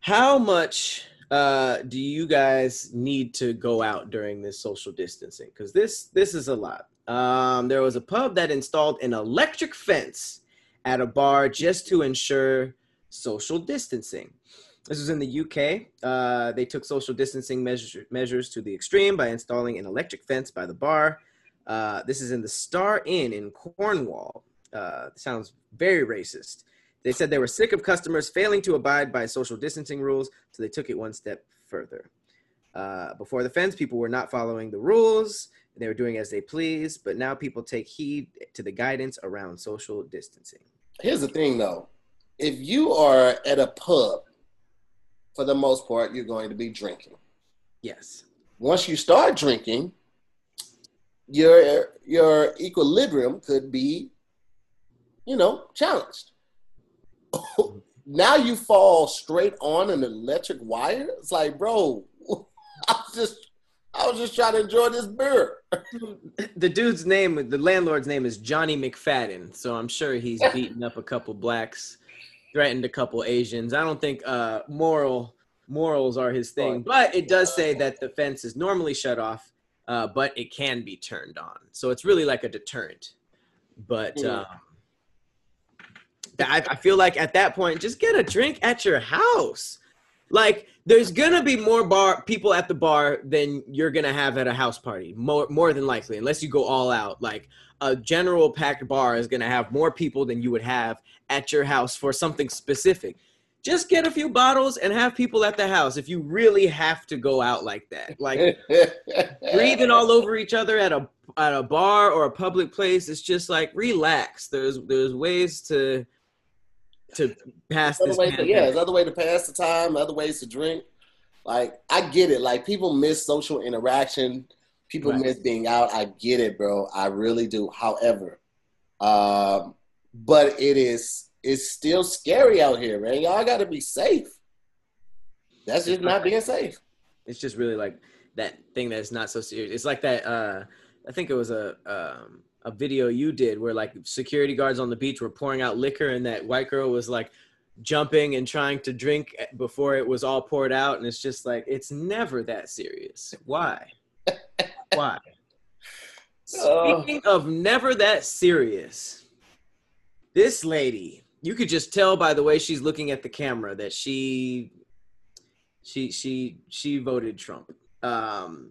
How much uh, do you guys need to go out during this social distancing? Because this this is a lot. Um, there was a pub that installed an electric fence at a bar just to ensure social distancing. This was in the UK. Uh, they took social distancing measure, measures to the extreme by installing an electric fence by the bar. Uh, this is in the Star Inn in Cornwall. Uh, sounds very racist. They said they were sick of customers failing to abide by social distancing rules, so they took it one step further. Uh, before the fence, people were not following the rules. They were doing as they pleased, but now people take heed to the guidance around social distancing. Here's the thing, though. If you are at a pub, for the most part, you're going to be drinking. Yes. Once you start drinking, your your equilibrium could be, you know, challenged. now you fall straight on an electric wire. It's like, bro, I was just I was just trying to enjoy this beer. The dude's name, the landlord's name is Johnny McFadden, so I'm sure he's beaten up a couple blacks, threatened a couple Asians. I don't think uh, moral morals are his thing, but it does say that the fence is normally shut off, uh, but it can be turned on. So it's really like a deterrent. But um, I, I feel like at that point, just get a drink at your house. Like there's gonna be more bar people at the bar than you're gonna have at a house party. More more than likely, unless you go all out. Like a general packed bar is gonna have more people than you would have at your house for something specific. Just get a few bottles and have people at the house if you really have to go out like that. Like breathing all over each other at a at a bar or a public place it's just like relax there's there's ways to to pass this pandemic. yeah, there's other way to pass the time, other ways to drink. Like I get it. Like people miss social interaction. People Right. miss being out. I get it, bro. I really do. However, um, but it is it's still scary out here, man. Y'all got to be safe. That's just not being safe. it's just really like that thing that's not so serious it's like that uh i think it was a um a video you did where like security guards on the beach were pouring out liquor and that white girl was like jumping and trying to drink before it was all poured out and it's just like it's never that serious. Why? Why? Oh. speaking of never that serious this lady you could just tell by the way she's looking at the camera that she she she she voted trump. Um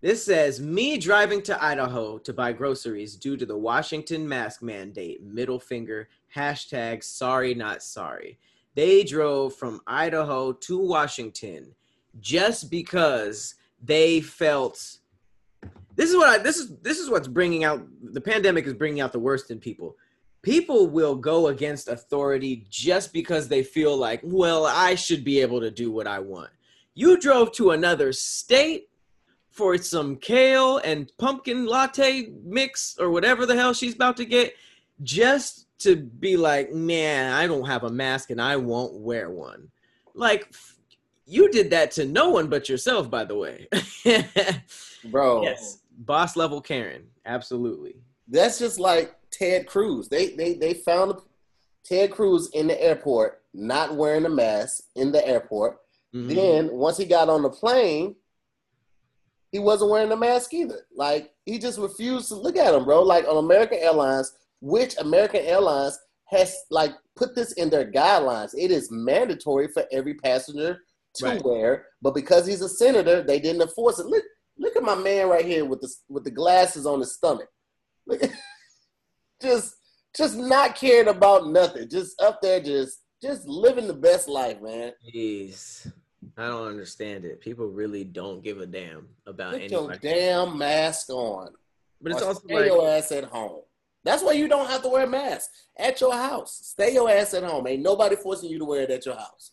this says me driving to idaho to buy groceries due to the washington mask mandate. Middle finger hashtag sorry not sorry. They drove from idaho to washington just because they felt this is what I, this is this is what's bringing out the pandemic is bringing out the worst in people. People will go against authority just because they feel like well i should be able to do what i want. You drove to another state for some kale and pumpkin latte mix or whatever the hell she's about to get just to be like man i don't have a mask and i won't wear one like you did that to no one but yourself by the way Bro, yes boss level karen absolutely that's just like Ted Cruz. They they they found Ted Cruz in the airport not wearing a mask in the airport. Mhm. Then once he got on the plane, he wasn't wearing a mask either. Like he just refused to look at him, bro. Like on American Airlines, which American Airlines has like put this in their guidelines. It is mandatory for every passenger to Right. wear, but because he's a senator, they didn't enforce it. Look, look at my man right here with the with the glasses on his stomach. Look, at- just just not caring about nothing. Just up there, just just living the best life, man. Jeez. I don't understand it. People really don't give a damn about Put your damn mask on. But it's also stay like your ass at home. That's why you don't have to wear a mask at your house. Stay your ass at home. Ain't nobody forcing you to wear it at your house.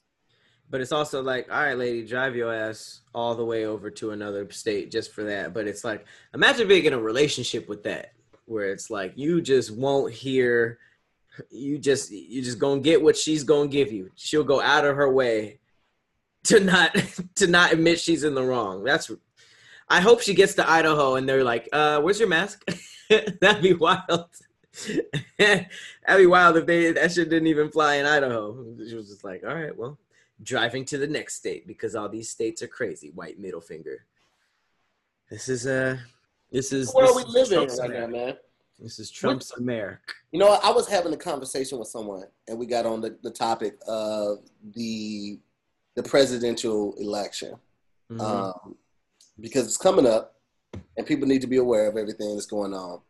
But it's also like, all right, lady, drive your ass all the way over to another state just for that. But it's like, imagine being in a relationship with that, where it's like you just won't hear, you just you just gonna get what she's gonna give you. She'll go out of her way to not to not admit she's in the wrong. That's. I hope she gets to Idaho and they're like, uh, "Where's your mask?" That'd be wild. That'd be wild if they that shit didn't even fly in Idaho. She was just like, "All right, well." driving to the next state because all these states are crazy. White middle finger. This is uh this is Where this we is live in right now, America. man. This is Trump's America. You know, I was having a conversation with someone, and we got on the, the topic of the the presidential election Mhm. um, because it's coming up, and people need to be aware of everything that's going on.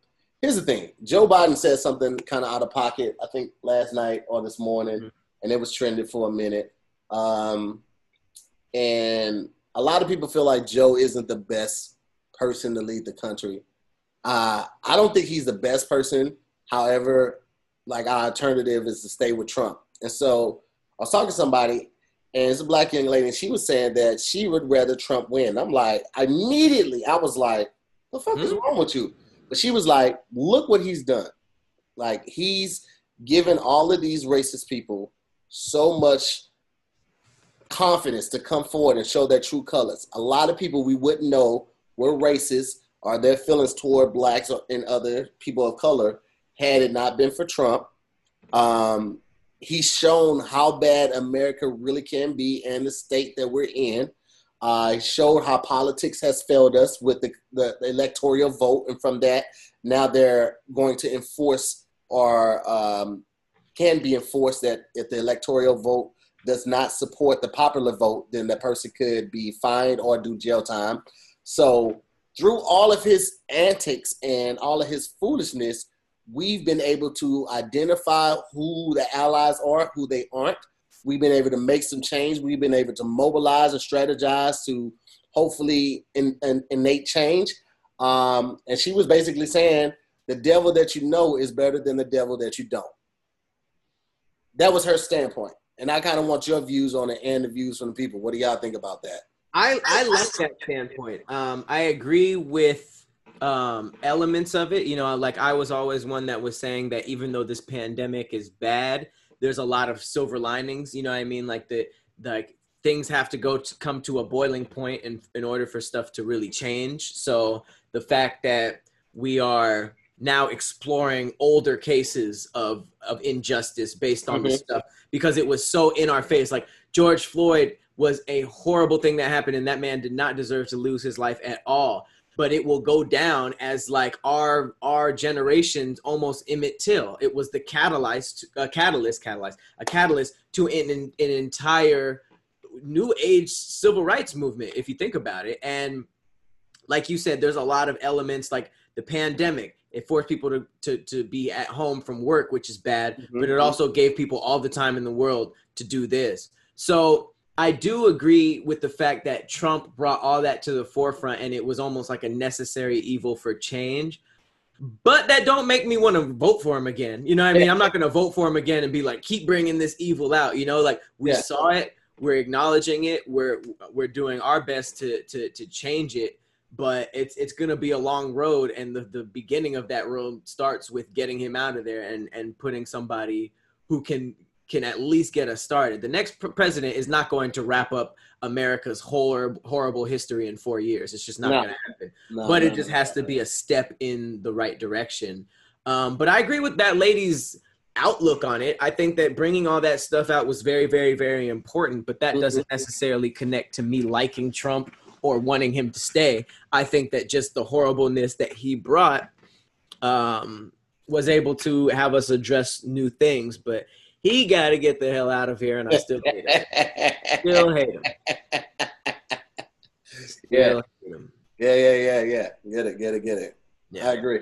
Here's the thing: Joe Biden said something kind of out of pocket. I think last night or this morning, Mhm. and it was trended for a minute. Um, and a lot of people feel like Joe isn't the best person to lead the country. Uh, I don't think he's the best person. However, like our alternative is to stay with Trump. And so I was talking to somebody, and it's a black young lady, and she was saying that she would rather Trump win. I'm like, immediately, I was like, what the fuck is wrong with you? But she was like, look what he's done. Like, he's given all of these racist people so much confidence to come forward and show their true colors. A lot of people we wouldn't know were racist or their feelings toward blacks or, and other people of color had it not been for Trump. Um, he's shown how bad America really can be and the state that we're in. Uh, showed how politics has failed us with the, the, the electoral vote, and from that, now they're going to enforce or um, can be enforced that if the electoral vote does not support the popular vote, then that person could be fined or do jail time. So, through all of his antics and all of his foolishness, we've been able to identify who the allies are, who they aren't. We've been able to make some change. We've been able to mobilize and strategize to hopefully in, in, innate change. Um, and she was basically saying the devil that you know is better than the devil that you don't. That was her standpoint. And I kind of want your views on it and the views from the people. What do y'all think about that? I, I like that standpoint. Um, I agree with um, elements of it. You know, like I was always one that was saying that even though this pandemic is bad, there's a lot of silver linings. You know what I mean? Like the like things have to go to come to a boiling point in in order for stuff to really change. So the fact that we are now exploring older cases of of injustice based on Mhm. this stuff because it was so in our face. Like George Floyd was a horrible thing that happened, and that man did not deserve to lose his life at all. But it will go down as like our our generation's almost Emmett Till. It was the catalyst, a catalyst, catalyst, a catalyst to an, an, an entire new age civil rights movement. If you think about it, and like you said, there's a lot of elements like the pandemic. It forced people to, to, to be at home from work, which is bad, but it mm-hmm. also gave people all the time in the world to do this. So I do agree with the fact that Trump brought all that to the forefront and it was almost like a necessary evil for change. But that don't make me want to vote for him again. You know what I mean? I'm not going to vote for him again and be like, keep bringing this evil out. You know, like we Yeah. saw it, we're acknowledging it, we're we're doing our best to to to change it. But it's it's going to be a long road, and the the beginning of that road starts with getting him out of there and and putting somebody who can can at least get us started. The next pr- president is not going to wrap up America's horrible horrible history in four years. It's just not No. going to happen No, but it just no. has to be a step in the right direction. Um, but I agree with that lady's outlook on it. I think that bringing all that stuff out was very, very, very important. But that doesn't necessarily connect to me liking Trump or wanting him to stay. I think that just the horribleness that he brought um, was able to have us address new things. But he got to get the hell out of here, and I still hate him. Still hate him. Still Yeah. hate him. Yeah, yeah, yeah, yeah. Get it, get it, get it. Yeah. I agree.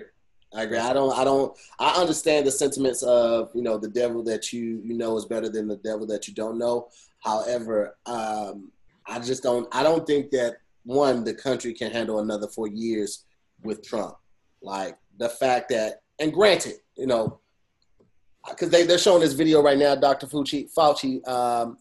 I agree. I don't. I don't. I understand the sentiments of you know the devil that you you know is better than the devil that you don't know. However, um, I just don't. I don't think that one the country can handle another four years with Trump. Like the fact that, and granted, you know, because they they're showing this video right now, Dr. Fauci, Fauci um,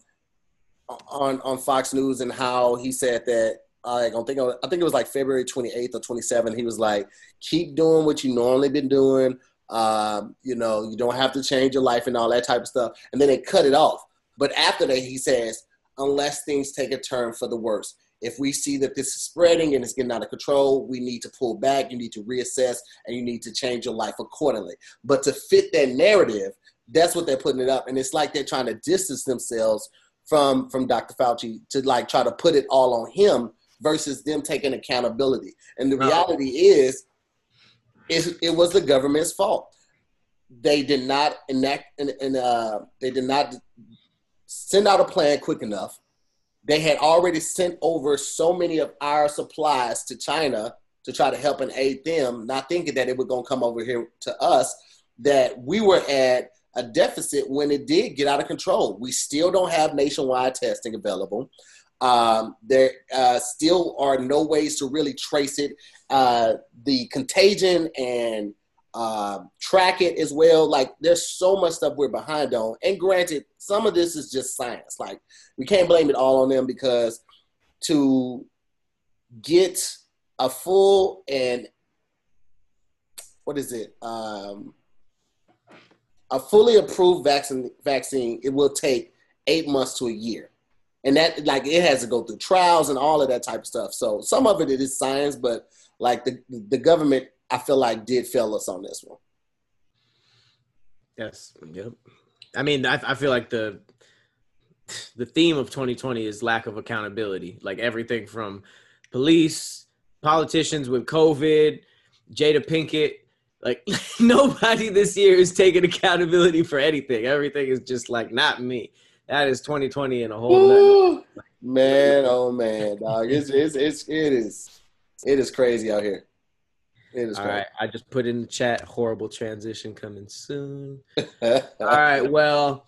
on on Fox News, and how he said that I don't think I think it was like February 28th or 27th. He was like, "Keep doing what you normally been doing. Um, you know, you don't have to change your life and all that type of stuff." And then they cut it off. But after that, he says, "Unless things take a turn for the worse." If we see that this is spreading and it's getting out of control, we need to pull back. You need to reassess and you need to change your life accordingly. But to fit that narrative, that's what they're putting it up. And it's like they're trying to distance themselves from from Dr. Fauci to like try to put it all on him versus them taking accountability. And the reality is, it, it was the government's fault. They did not enact and, and uh, they did not send out a plan quick enough. They had already sent over so many of our supplies to China to try to help and aid them, not thinking that it was going to come over here to us. That we were at a deficit when it did get out of control. We still don't have nationwide testing available. Um, there uh, still are no ways to really trace it. Uh, the contagion and um, track it as well. Like there's so much stuff we're behind on. And granted, some of this is just science. Like we can't blame it all on them because to get a full and what is it? Um, a fully approved vaccine vaccine, it will take eight months to a year. And that like it has to go through trials and all of that type of stuff. So some of it it is science, but like the the government, I feel like did fail us on this one. Yes. Yep. I mean, I, I feel like the the theme of 2020 is lack of accountability. Like everything from police, politicians with COVID, Jada Pinkett. Like nobody this year is taking accountability for anything. Everything is just like not me. That is 2020 in a whole Man, oh man, dog. It's, it's it's it is it is crazy out here. It is All right, I just put in the chat. Horrible transition coming soon. All right. Well,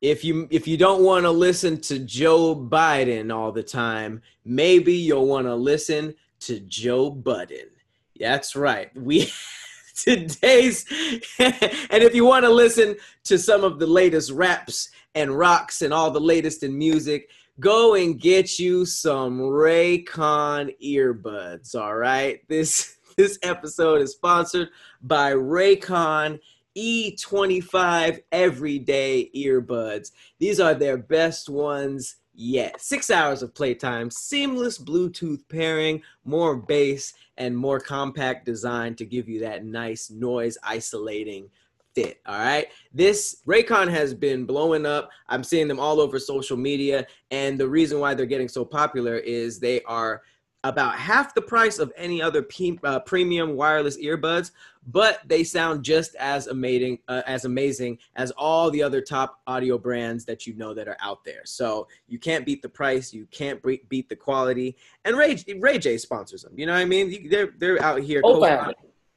if you if you don't want to listen to Joe Biden all the time, maybe you'll want to listen to Joe Budden. That's right. We today's and if you want to listen to some of the latest raps and rocks and all the latest in music, go and get you some Raycon earbuds, all right? This this episode is sponsored by Raycon E25 everyday earbuds. These are their best ones yet. Six hours of playtime, seamless Bluetooth pairing, more bass, and more compact design to give you that nice noise isolating fit. All right. This Raycon has been blowing up. I'm seeing them all over social media. And the reason why they're getting so popular is they are about half the price of any other pe- uh, premium wireless earbuds, but they sound just as amazing uh, as amazing as all the other top audio brands that you know that are out there. So you can't beat the price, you can't bre- beat the quality, and Ray Ray J sponsors them. You know what I mean? They're they're out here Co-founded.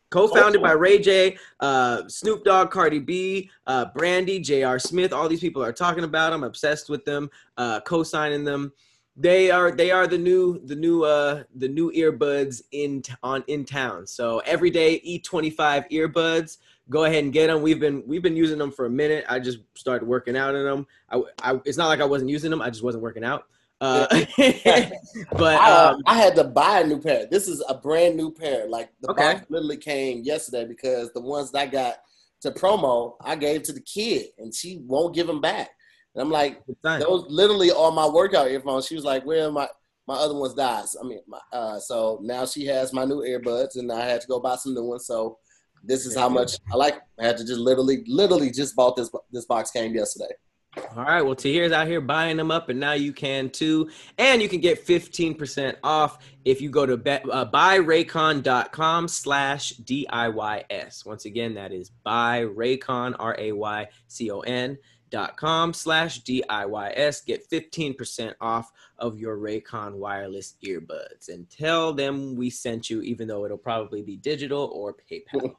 co-founded by Ray J, uh, Snoop Dogg, Cardi B, uh, Brandy, J.R. Smith. All these people are talking about them, obsessed with them, uh, co-signing them. They are they are the new the new uh the new earbuds in t- on in town. So everyday E25 earbuds. Go ahead and get them. We've been we've been using them for a minute. I just started working out in them. I, I it's not like I wasn't using them. I just wasn't working out. Uh, but I, um, I had to buy a new pair. This is a brand new pair. Like the Okay. box literally came yesterday because the ones that I got to promo, I gave to the kid, and she won't give them back. And I'm like, those literally are my workout earphones. She was like, "Where are my my other ones died?" I mean, my, uh, so now she has my new earbuds, and I had to go buy some new ones. So this is how much I like. I had to just literally, literally just bought this. This box came yesterday. All right. Well, Tahir's out here buying them up, and now you can too. And you can get 15% off if you go to be, uh, buyraycon.com slash DIYS. Once again, that is buyraycon, R A Y C O N dot com slash DIYS. Get 15% off of your Raycon wireless earbuds and tell them we sent you, even though it'll probably be digital or PayPal.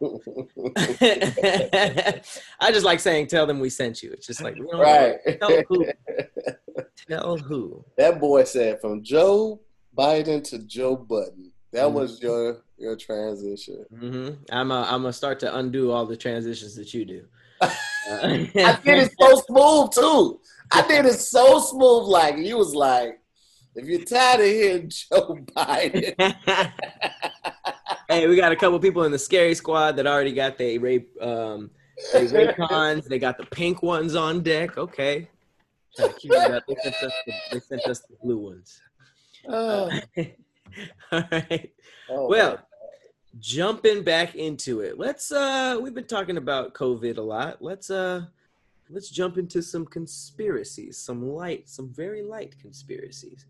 I just like saying, tell them we sent you. It's just like, right. Tell who. Tell who. That boy said from Joe Biden to Joe Budden. That Mhm. was your your transition. hmm I'm uh, I'm gonna start to undo all the transitions that you do. I did it so smooth too. I did it so smooth. Like you was like, if you're tired of hearing Joe Biden, hey, we got a couple people in the scary squad that already got their rape um their Raycons. They got the pink ones on deck. Okay. Trying to keep it up. They sent us the, they sent us the blue ones. oh, all right. oh, Well, jumping back into it. Let's uh we've been talking about COVID a lot. Let's uh let's jump into some conspiracies, some light, some very light conspiracies.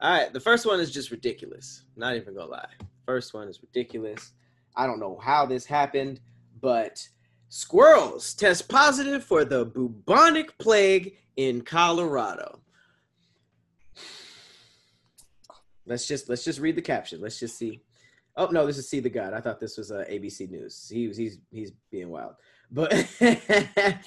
All right, the first one is just ridiculous. Not even gonna lie. First one is ridiculous. I don't know how this happened, but squirrels test positive for the bubonic plague in Colorado. Let's just let's just read the caption. Let's just see. Oh no, this is See the God. I thought this was uh, ABC News. He was he's he's being wild. But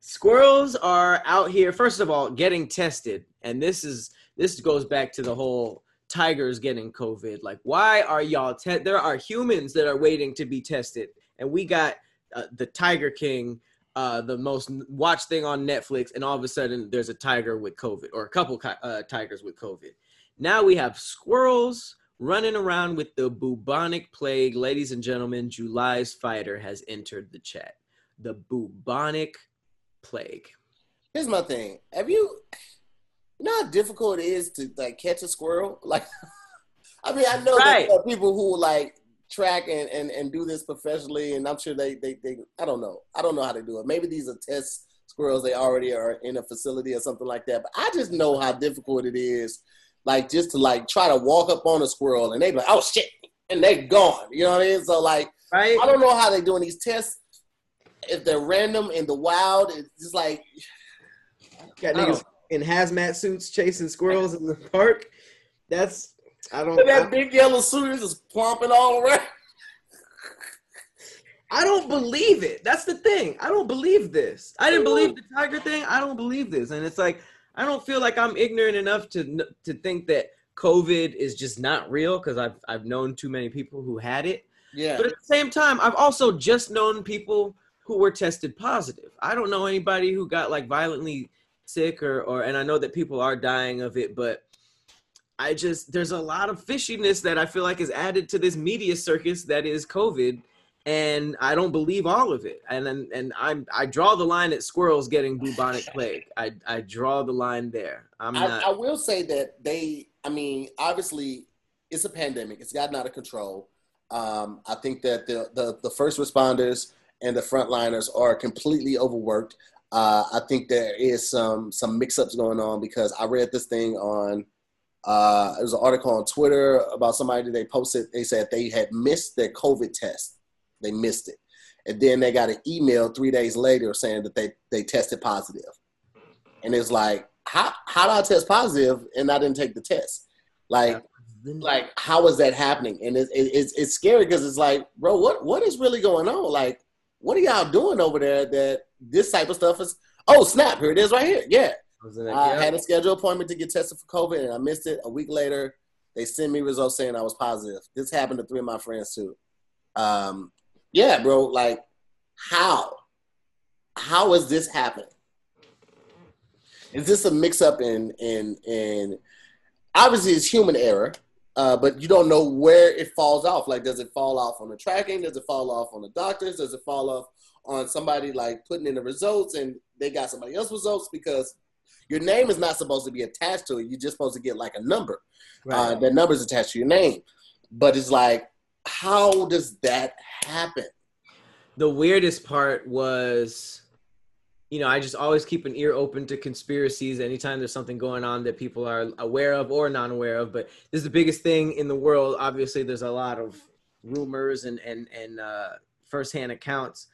squirrels are out here. First of all, getting tested, and this is this goes back to the whole tigers getting COVID. Like, why are y'all? Te- there are humans that are waiting to be tested, and we got uh, the Tiger King. Uh, the most watched thing on Netflix, and all of a sudden there's a tiger with COVID, or a couple uh, tigers with COVID. Now we have squirrels running around with the bubonic plague. Ladies and gentlemen, July's fighter has entered the chat. The bubonic plague. here's my thing. Have you, you know how difficult it is to like catch a squirrel? Like, I mean, I know Right. that there are people who like track and, and, and do this professionally, and I'm sure they, they they I don't know. I don't know how they do it. Maybe these are test squirrels. They already are in a facility or something like that. But I just know how difficult it is, like just to like try to walk up on a squirrel and they be like, oh shit, and they gone. You know what I mean? So like. Right? I don't know how they're doing these tests. If they're random in the wild, it's just like Got niggas oh. in hazmat suits chasing squirrels in the park. That's I don't that I, big yellow suit is just plomping all around. I don't believe it. That's the thing. I don't believe this. I didn't believe the tiger thing. I don't believe this. And it's like I don't feel like I'm ignorant enough to to think that COVID is just not real because I've I've known too many people who had it. Yeah, But at the same time, I've also just known people who were tested positive. I don't know anybody who got like violently sick or or and I know that people are dying of it, but I just there's a lot of fishiness that I feel like is added to this media circus that is COVID and I don't believe all of it. And and, and I'm I draw the line at squirrels getting bubonic plague. I I draw the line there. I'm I, not I will say that they. I mean, obviously, it's a pandemic. It's gotten out of control. Um, I think that the, the the first responders and the frontliners are completely overworked. Uh, I think there is some some mix-ups going on because I read this thing on. Uh, it was an article on Twitter about somebody they posted. They said they had missed their COVID test. They missed it, and then they got an email three days later saying that they they tested positive. And it's like, how how did I test positive and I didn't take the test? Like, like how is that happening? And it, it, it's it's scary because it's like, bro, what what is really going on? Like, what are y'all doing over there that this type of stuff is? Oh, snap! Here it is, right here. Yeah, I had a scheduled appointment to get tested for COVID, and I missed it. A week later, they sent me results saying I was positive. This happened to three of my friends too. Um, yeah, bro. Like, how? How is this happening? Is this a mix-up in in in? Obviously, it's human error, uh, but you don't know where it falls off. Like, does it fall off on the tracking? Does it fall off on the doctors? Does it fall off on somebody like putting in the results and they got somebody else's results because your name is not supposed to be attached to it. You're just supposed to get like a number. Uh, Right. that number is attached to your name. But it's like, how does that happen? the weirdest part was you know, I just always keep an ear open to conspiracies anytime there's something going on that people are aware of or non aware of. But this is the biggest thing in the world. Obviously, there's a lot of rumors and and and uh, firsthand accounts,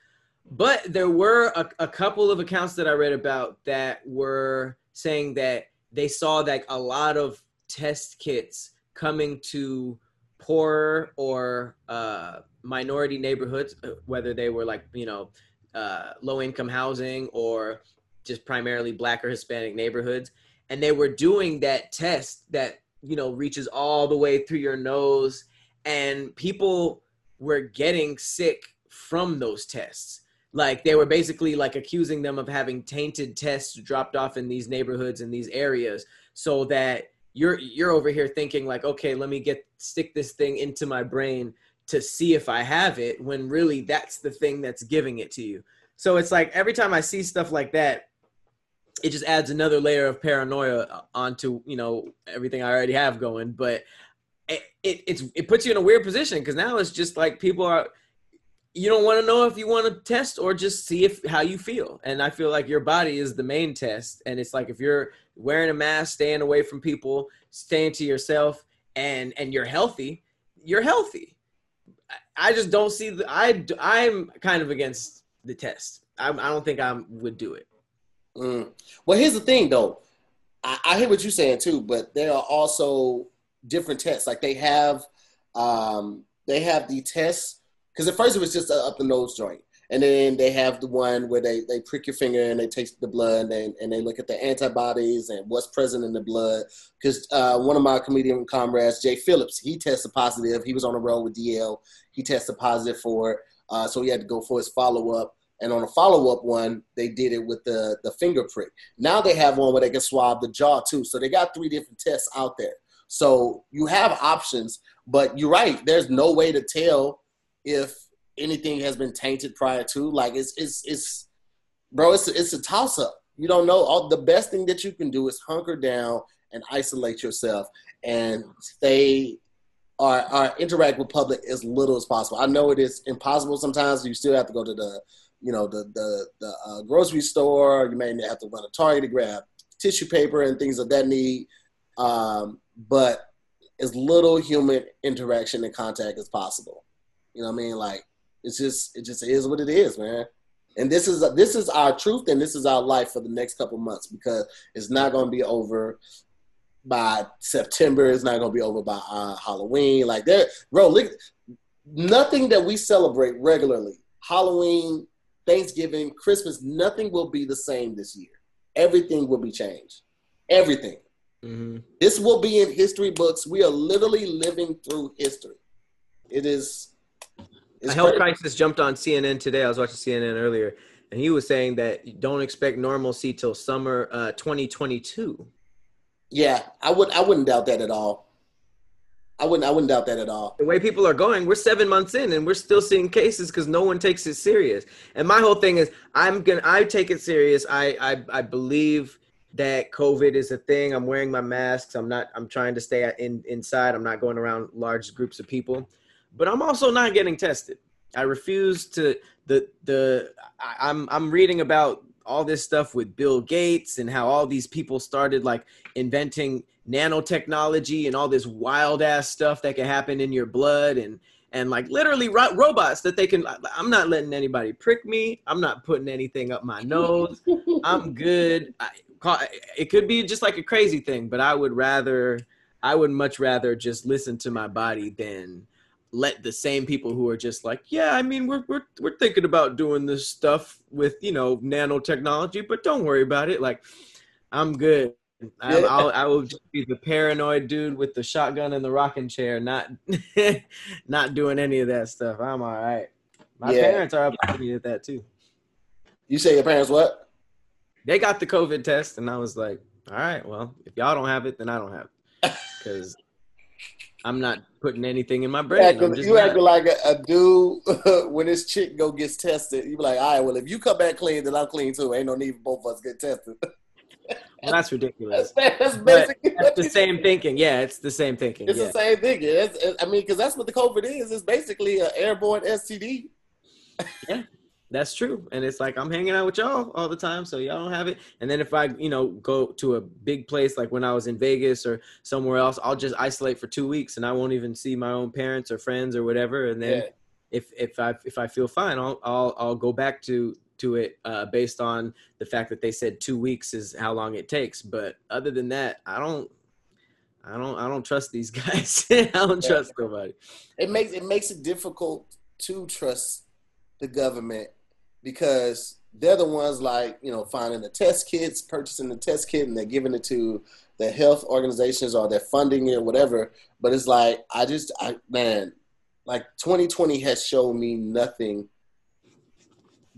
but there were a, a couple of accounts that I read about that were saying that they saw like a lot of test kits coming to poorer or uh, minority neighborhoods, uh, whether they were like you know uh, low income housing or just primarily black or Hispanic neighborhoods. And they were doing that test that, you know, reaches all the way through your nose. And people were getting sick from those tests. Like they were basically like accusing them of having tainted tests dropped off in these neighborhoods in these areas so that you're you're over here thinking like okay let me get stick this thing into my brain to see if I have it when really that's the thing that's giving it to you. So it's like every time I see stuff like that, it just adds another layer of paranoia onto you know everything I already have going. But it it it puts you in a weird position because now it's just like people are you don't want to know if you want to test or just see if how you feel. And I feel like your body is the main test. And it's like if you're wearing a mask, staying away from people, staying to yourself, and and you're healthy, you're healthy I just don't see the. I I'm kind of against the test. I, I don't think I would do it. Mm. Well, here's the thing, though. I, I hear what you're saying too, but there are also different tests. Like they have, um, they have the tests because at first it was just up the nose joint, and then they have the one where they, they prick your finger and they taste the blood and they, and they look at the antibodies and what's present in the blood. Because uh, one of my comedian comrades, Jay Phillips, he tested positive. He was on the road with DL. He tested positive for it. Uh, so he had to go for his follow up. And on a follow up one, they did it with the, the finger prick. Now they have one where they can swab the jaw too. So they got three different tests out there. So you have options, but you're right. There's no way to tell if anything has been tainted prior to. Like it's it's it's bro, it's a, it's a toss up. You don't know. All the best thing that you can do is hunker down and isolate yourself and stay or, or interact with public as little as possible. I know it is impossible sometimes. You still have to go to the you know the the, the uh, grocery store. You may have to run a Target to grab tissue paper and things of that need. Um, but as little human interaction and contact as possible. You know what I mean? Like it's just it just is what it is, man. And this is this is our truth, and this is our life for the next couple months because it's not going to be over by September. It's not going to be over by uh, Halloween. Like there, bro, look, nothing that we celebrate regularly, Halloween, Thanksgiving, Christmas, nothing will be the same this year. Everything will be changed. Everything. Mm-hmm. This will be in history books. We are literally living through history. It is a health crisis jumped on CNN today. I was watching CNN earlier, and he was saying that don't expect normalcy till summer uh, 2022. Yeah, I would. I wouldn't doubt that at all. I wouldn't. I wouldn't doubt that at all. The way people are going, we're seven months in, and we're still seeing cases because no one takes it serious. And my whole thing is, I'm gonna. I take it serious. I. I. I believe that COVID is a thing. I'm wearing my masks. I'm not. I'm trying to stay in inside. I'm not going around large groups of people but I'm also not getting tested. I refuse to the the I, I'm I'm reading about all this stuff with Bill Gates and how all these people started like inventing nanotechnology and all this wild ass stuff that can happen in your blood and and like literally ro- robots that they can i'm not letting anybody prick me. I'm not putting anything up my nose. I'm good. I, it could be just like a crazy thing but i would rather i would much rather just listen to my body than let the same people who are just like, yeah, I mean, we're we're we're thinking about doing this stuff with you know nanotechnology, but don't worry about it. Like, I'm good. I, I'll, I will just be the paranoid dude with the shotgun and the rocking chair, not not doing any of that stuff. I'm all right. My yeah. parents are up to me at that too. You say your parents what? They got the COVID test, and I was like, all right, well, if y'all don't have it, then I don't have it, because I'm not putting anything in my brain. You acting, you acting like a, a dude when this chick go gets tested. You be like, all right, well, if you come back clean, then I'm clean too. Ain't no need for both of us get tested. well, that's ridiculous. That's, that's basically that's the same thinking. Yeah, it's the same thinking. It's yeah. the same thinking. It's, I mean, because that's what the COVID is. It's basically an airborne STD. yeah, That's true. And it's like I'm hanging out with y'all all the time, so y'all don't have it. And then if I, you know, go to a big place like when I was in Vegas or somewhere else, I'll just isolate for two weeks and I won't even see my own parents or friends or whatever. And then Yeah. if if I if I feel fine, I'll I'll I'll go back to to it uh, based on the fact that they said two weeks is how long it takes. But other than that, I don't. I don't. I don't trust these guys. I don't Yeah. trust nobody. it makes it makes it difficult to trust the government because they're the ones like you know finding the test kits, purchasing the test kit, and they're giving it to the health organizations or they're funding it, or whatever. But it's like I just, I man, like 2020 has shown me nothing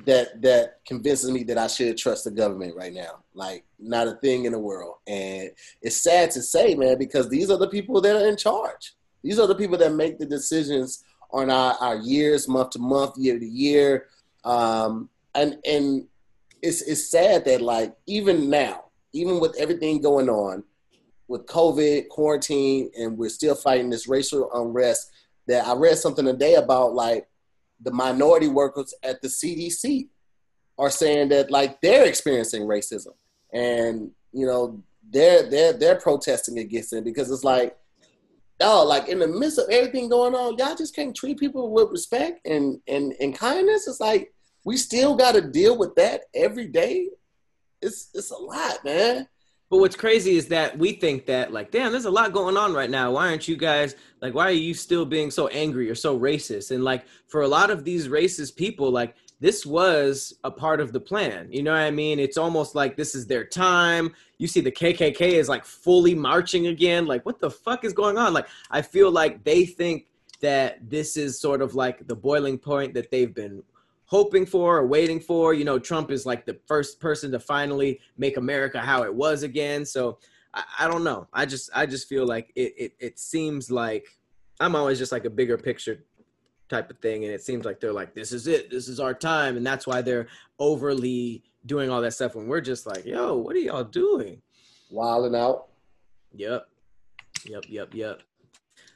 that that convinces me that I should trust the government right now. Like not a thing in the world. And it's sad to say, man, because these are the people that are in charge. These are the people that make the decisions on our, our years, month to month, year to year. Um, and and it's it's sad that like even now, even with everything going on with COVID, quarantine, and we're still fighting this racial unrest, that I read something today about like the minority workers at the CDC are saying that like they're experiencing racism. And you know they're they're they're protesting against it because it's like oh like in the midst of everything going on y'all just can't treat people with respect and and, and kindness? It's like we still got to deal with that every day it's it's a lot man But what's crazy is that we think that like, damn, there's a lot going on right now. Why aren't you guys like? Why are you still being so angry or so racist? And like, for a lot of these racist people, like this was a part of the plan. You know what I mean? It's almost like this is their time. You see, the KKK is like fully marching again. Like, what the fuck is going on? Like, I feel like they think that this is sort of like the boiling point that they've been hoping for or waiting for. You know, Trump is like the first person to finally make America how it was again. So I, I don't know. I just I just feel like it, it it seems like I'm always just like a bigger picture type of thing, and it seems like they're like, this is it, this is our time, and that's why they're overly doing all that stuff when we're just like, yo, what are y'all doing? wilding out Yep. Yep, yep, yep.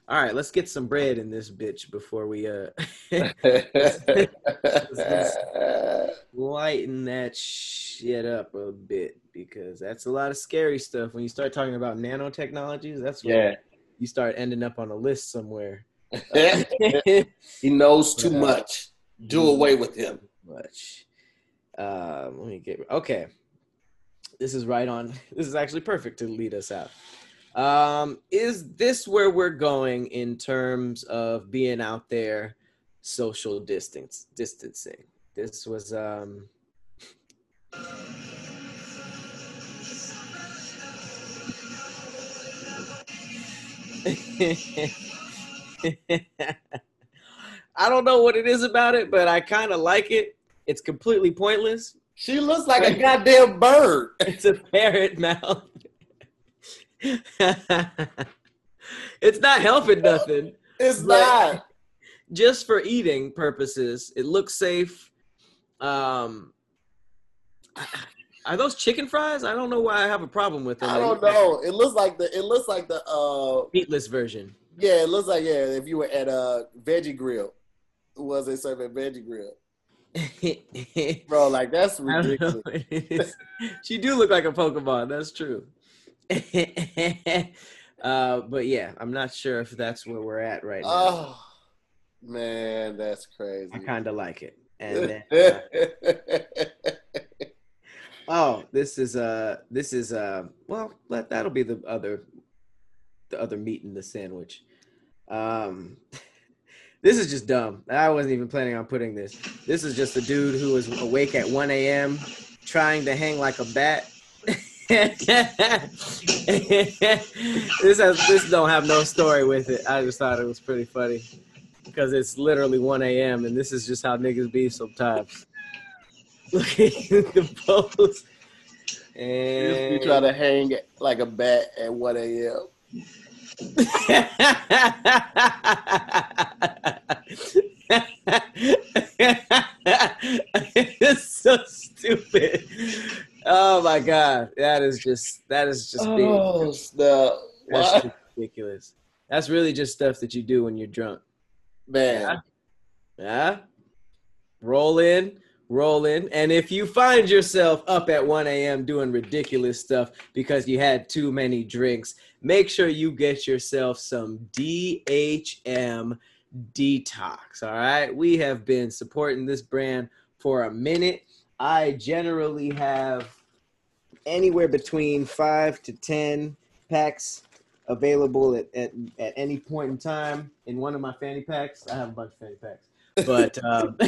All right, let's get some bread in this bitch before we uh lighten that shit up a bit because that's a lot of scary stuff. When you start talking about nanotechnologies, that's when yeah you start ending up on a list somewhere. he knows too much do away with him Much. Um, let me get okay. This is right on. This is actually perfect to lead us out. Um, is this where we're going in terms of being out there, social distance distancing? This was um. I don't know what it is about it, but I kind of like it. It's completely pointless. she looks like a goddamn bird It's a parrot mouth. it's not helping nothing. it's not Just for eating purposes, it looks safe. Um, are those chicken fries? I don't know why I have a problem with them. I don't know. It looks like the it looks like the uh Meatless version. yeah, it looks like yeah, if you were at a veggie grill. Was they serving veggie grill? Bro, like that's I don't know ridiculous. what it is. she do look like a Pokemon. That's true. uh, but yeah, I'm not sure if that's where we're at right now. Oh man, that's crazy. I kind of like it. And then, uh, oh, this is uh, this is uh, well, that that'll be the other, the other meat in the sandwich. Um, this is just dumb. I wasn't even planning on putting this. This is just a dude who was awake at 1 a.m. trying to hang like a bat. This has this don't have no story with it. I just thought it was pretty funny because it's literally 1 a.m. and this is just how niggas be sometimes. Look at the pose. you try to hang like a bat at 1 a.m. it's so stupid. Oh my god, that is just that is just Oh, snap. that's What? ridiculous. That's really just stuff that you do when you're drunk. Man, Yeah. Roll in, roll in, And if you find yourself up at 1 a.m. doing ridiculous stuff because you had too many drinks, make sure you get yourself some DHM Detox. All right. We have been supporting this brand for a minute. I generally have anywhere between five to 10 packs available at, at, at any point in time in one of my fanny packs. I have a bunch of fanny packs but um,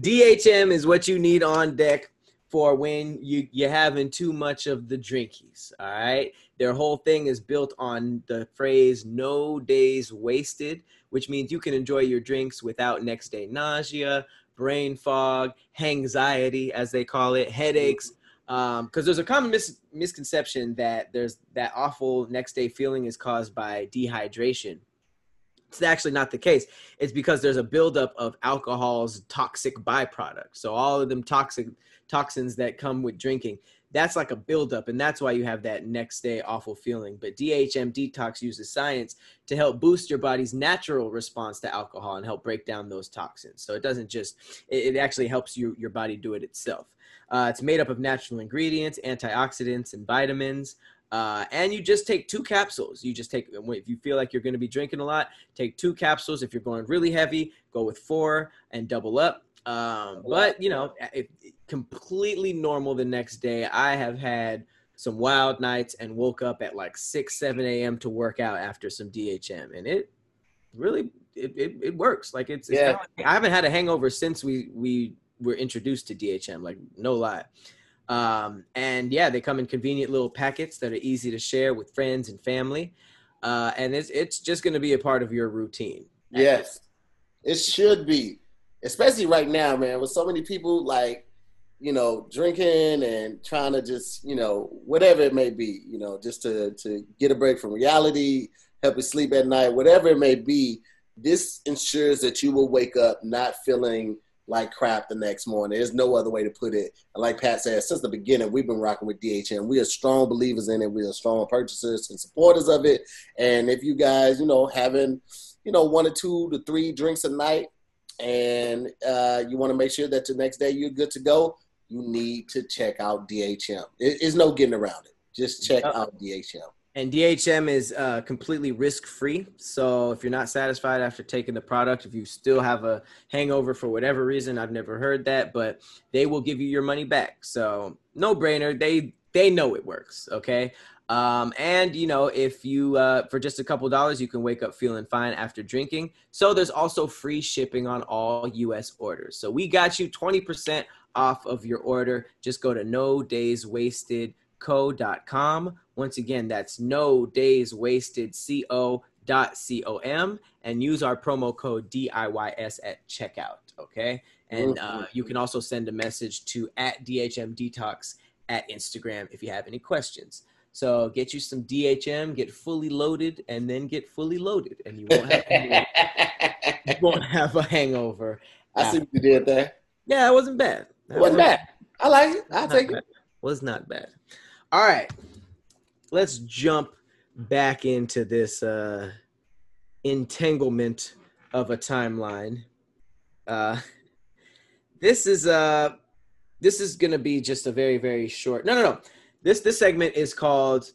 DHM is what you need on deck for when you you're having too much of the drinkies. All right, their whole thing is built on the phrase "no days wasted," which means you can enjoy your drinks without next day nausea, brain fog, anxiety, as they call it, headaches. Because um, there's a common mis- misconception that there's that awful next day feeling is caused by dehydration it's actually not the case. It's because there's a buildup of alcohol's toxic byproduct. So all of them toxic toxins that come with drinking, that's like a buildup, and that's why you have that next day awful feeling. But DHM detox uses science to help boost your body's natural response to alcohol and help break down those toxins. So it doesn't just it, it actually helps you your body do it itself. Uh, it's made up of natural ingredients, antioxidants, and vitamins. Uh, and you just take two capsules. You just take if you feel like you're going to be drinking a lot, take two capsules. If you're going really heavy, go with four and double up. Um, but you know, it, completely normal the next day. I have had some wild nights and woke up at like six, seven a.m. to work out after some DHM, and it really it, it, it works. Like it's, it's Yeah. like- I haven't had a hangover since we we were introduced to DHM. Like no lie. Um, and yeah, they come in convenient little packets that are easy to share with friends and family. Uh, and it's it's just going to be a part of your routine. Yes, it should be, especially right now, man, with so many people like, you know, drinking and trying to just, you know, whatever it may be, you know, just to to get a break from reality, help you sleep at night, whatever it may be. This ensures that you will wake up not feeling like crap the next morning. There's no other way to put it. And like Pat said, since the beginning, we've been rocking with DHM. We are strong believers in it. We are strong purchasers and supporters of it. And if you guys, you know, having, you know, one or two to three drinks a night, and uh, you want to make sure that the next day you're good to go, you need to check out DHM. It- There's no getting around it. Just check Yep. out DHM. And DHM is uh, completely risk free. So if you're not satisfied after taking the product, if you still have a hangover for whatever reason, I've never heard that, but they will give you your money back. So no brainer. They they know it works. Okay. Um, and you know, if you uh, for just a couple dollars, you can wake up feeling fine after drinking. So there's also free shipping on all U.S. orders. So we got you 20% off of your order. Just go to no days wasted co.com. Once again, that's no days wasted co.com and use our promo code DIYS at checkout. Okay. And uh, you can also send a message to at DHM Detox at Instagram if you have any questions. So get you some DHM, get fully loaded, and then get fully loaded, and you won't have, you won't have a hangover. I see what you did there. Yeah, it wasn't bad. That Wasn't bad. I like it. I'll take it. Was not bad. All right, let's jump back into this uh, entanglement of a timeline. Uh, this is uh, this is gonna be just a very very short. No, no, no. This this segment is called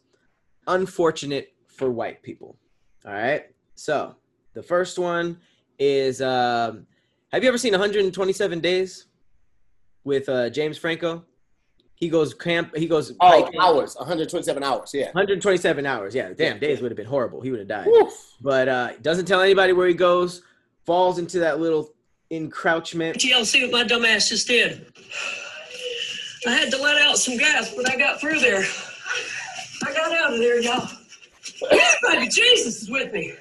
"Unfortunate for White People." All right. So the first one is: um, Have you ever seen 127 Days with uh, James Franco? He goes camp. He goes Oh, hours. 127 hours. Yeah. 127 hours. Yeah, damn, days would have been horrible. He would have died. Woof. But uh, doesn't tell anybody where he goes. Falls into that little encroachment. Y'all see what my dumb ass just did? I had to let out some gas, but I got through there. I got out of there, y'all. Everybody, Jesus is with me.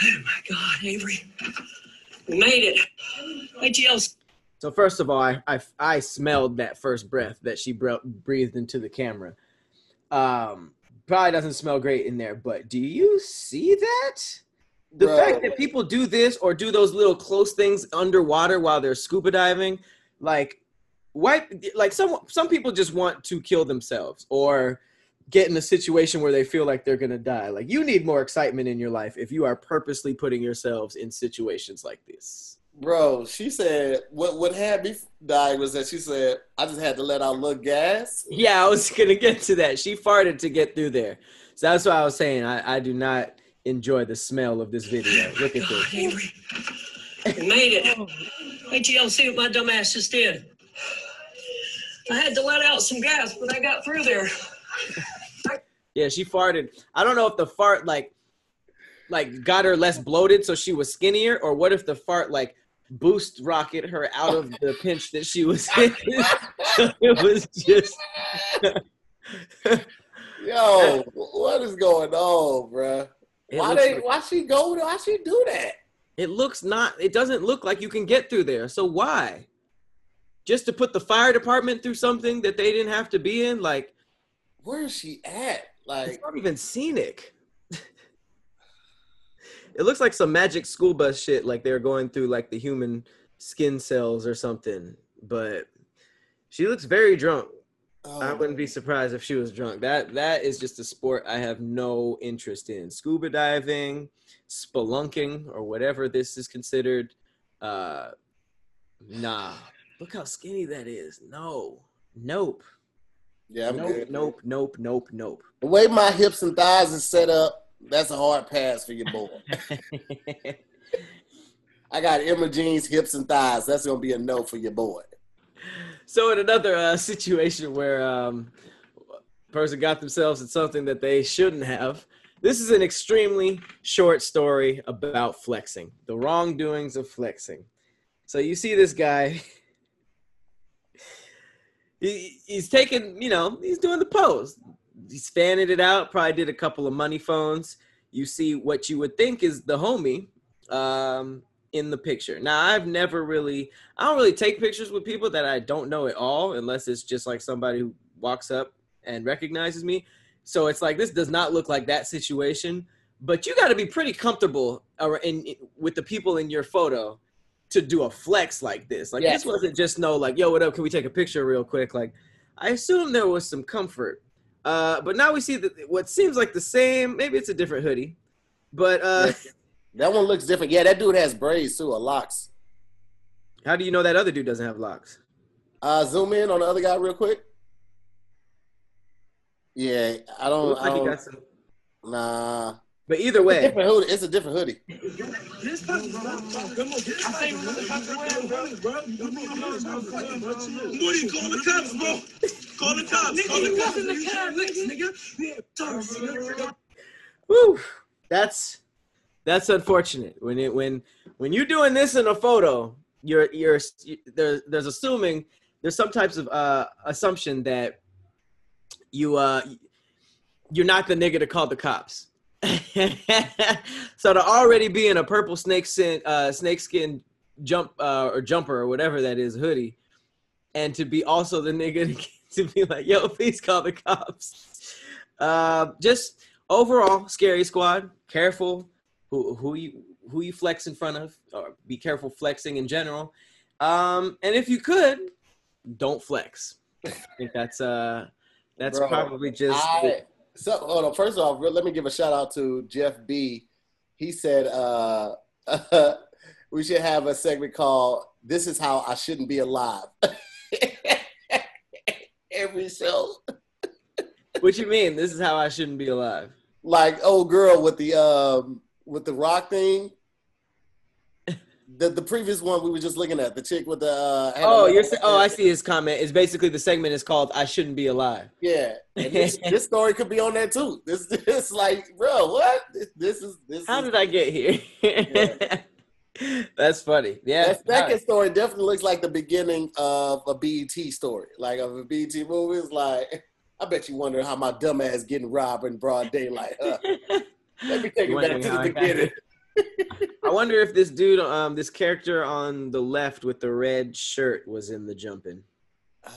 Oh my God, Avery. We made it. Hey, GL, So first of all, I I, I smelled that first breath that she bro- breathed into the camera. Um, probably doesn't smell great in there, but do you see that? The Bro. fact that people do this or do those little close things underwater while they're scuba diving, like white, like some some people just want to kill themselves or get in a situation where they feel like they're gonna die. Like you need more excitement in your life if you are purposely putting yourselves in situations like this. Bro, she said what what had me die was that she said I just had to let out a little gas. Yeah, I was gonna get to that. She farted to get through there, so that's why I was saying I, I do not enjoy the smell of this video. Look at this. Avery. We made it. Wait till y'all see what my dumb ass just did. I had to let out some gas, but I got through there. Yeah, she farted. I don't know if the fart like like got her less bloated so she was skinnier, or what if the fart like boost rocket her out of the pinch that she was in. it was just Yo, what is going on, bro? it Why they like- why she go why she do that? it looks not it doesn't look like you can get through there. So why? Just to put the fire department through something that they didn't have to be in? Like Where is she at? Like, it's not even scenic. It looks like some magic school bus shit, like they're going through like the human skin cells or something. But she looks very drunk. I oh, wouldn't be surprised if she was drunk. That that is just a sport I have no interest in. Scuba diving, spelunking, or whatever this is considered. Uh, nah. Look how skinny that is. No. Nope. yeah, I'm nope. good. Nope. Nope. Nope. Nope. The way my hips and thighs is set up, that's a hard pass for your boy. I got Emma Jean's hips and thighs. That's gonna be a no for your boy. so in another uh, situation where um, a person got themselves in something that they shouldn't have this is an extremely short story about flexing the wrongdoings of flexing so you see this guy he, he's taking you know he's doing the pose he's fanning it out probably did a couple of money phones you see what you would think is the homie um, in the picture now i've never really I don't really take pictures with people that I don't know at all, unless it's just like somebody who walks up and recognizes me. So it's like this does not look like that situation. But you got to be pretty comfortable in, in- with the people in your photo to do a flex like this. Like Yes. this wasn't just no like, yo, what up? Can we take a picture real quick? Like, I assume there was some comfort. Uh, but now we see that what seems like the same. Maybe it's a different hoodie, but uh, That one looks different. Yeah, that dude has braids too, or locks. how do you know that other dude doesn't have locks? Uh, zoom in on the other guy real quick. Yeah, I don't. Looks I like he don't got some. nah. But either way, Different hoodie. It's a different hoodie. Moody, call the cops, bro. Call the cops. Call the cops. Whew, that's that's unfortunate. When it when when you're doing this in a photo, you're you're there's there's assuming there's some types of uh assumption that you uh you're not the nigga to call the cops. so to already be in a purple snake skin uh snakeskin jump uh, or jumper or whatever that is hoodie, and to be also the nigga to, be like, yo, please call the cops. Uh, just overall, scary squad. Careful who who you who you flex in front of, or be careful flexing in general. Um, and if you could, don't flex. I think that's uh that's Bro, probably just I, so hold on. First off, let me give a shout out to Jeff B. He said uh, we should have a segment called "This is how I shouldn't be alive." Every show, what you mean. This is how I shouldn't be alive. like old girl with the um with the rock thing. The, the previous one we were just looking at the chick with the uh, Oh, you're sa- oh, I see his comment. It's basically the segment is called "I shouldn't be alive." Yeah, this, this story could be on there too. This this like, bro, what? This, this is this. How is, did I get here? That's funny. Yeah. that second story definitely looks like the beginning of a BET story, like of a BET movie. It's like, I bet you wonder how my dumb ass getting robbed in broad daylight. Huh? Let me take it back to the I beginning. I wonder if this dude, um, this character on the left with the red shirt was in the jumping.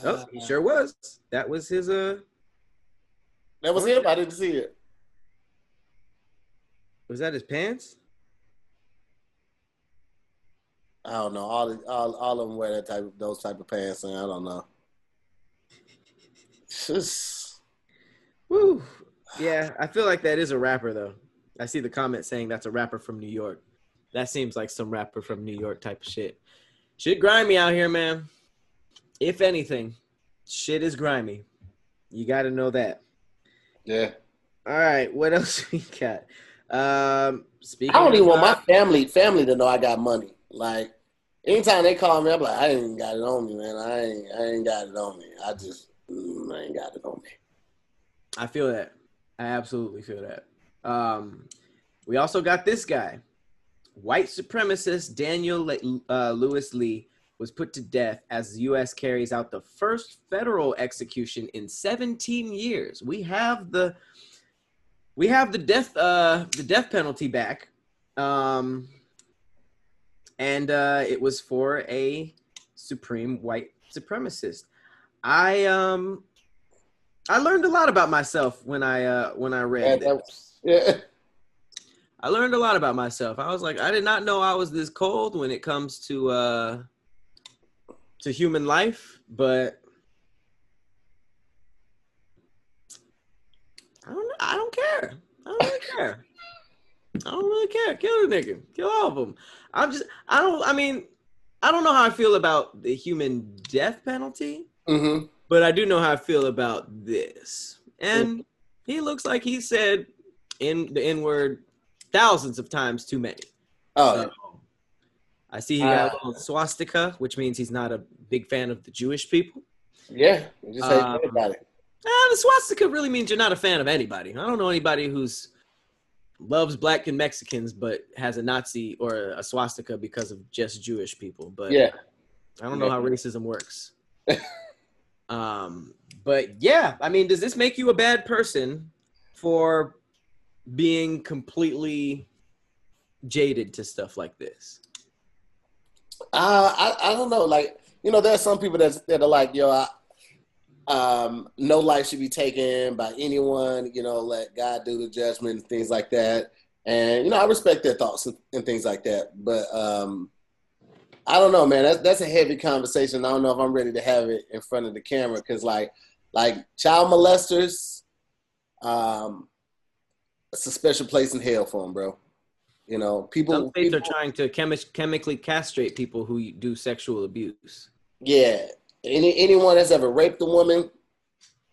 Oh, he sure was. That was his. Uh, that was him. I didn't see it. was that his pants? I don't know. All all all of them wear that type of those type of pants, and I don't know. Just Woo. Yeah, I feel like that is a rapper though. I see the comment saying that's a rapper from New York. That seems like some rapper from New York type of shit. Shit grimy out here, man. If anything, shit is grimy. You got to know that. Yeah. All right, what else we got? Um, speaking. I don't even of- want my family family to know I got money. Like anytime they call me, I'm like, I ain't got it on me, man. I ain't I ain't got it on me. I just mm, I ain't got it on me. I feel that. I absolutely feel that. Um, we also got this guy, white supremacist Daniel uh, Lewis Lee was put to death as the U.S. carries out the first federal execution in 17 years. We have the we have the death uh, the death penalty back, um, and uh, it was for a supreme white supremacist. I um I learned a lot about myself when I uh when I read Yeah, that- yeah. I learned a lot about myself. I was like, I did not know I was this cold when it comes to uh to human life, but I don't know. I don't care. I don't really care. I don't really care. Kill the nigga. Kill all of them. I'm just I don't I mean I don't know how I feel about the human death penalty Mhm. but I do know how I feel about this. And he looks like he said in the N word thousands of times too many. Oh, So, I see he got Uh, a swastika, which means he's not a big fan of the Jewish people. yeah. Just say Um, about it. Ah, the swastika really means you're not a fan of anybody. I don't know anybody who's loves black and Mexicans but has a Nazi or a swastika because of just Jewish people. But Yeah. I don't know how racism works. um, but yeah, I mean, does this make you a bad person for being completely jaded to stuff like this? Uh, I I don't know. Like you know, there are some people that that are like, yo, I, um, no life should be taken by anyone. You know, let God do the judgment and things like that. And you know, I respect their thoughts and, and things like that. But um, I don't know, man. That's that's a heavy conversation. I don't know if I'm ready to have it in front of the camera because, like, like child molesters, um, it's a special place in hell for them, bro. You know, people. Some states are trying to chemi- chemically castrate people who do sexual abuse. Yeah. Any anyone that's ever raped a woman,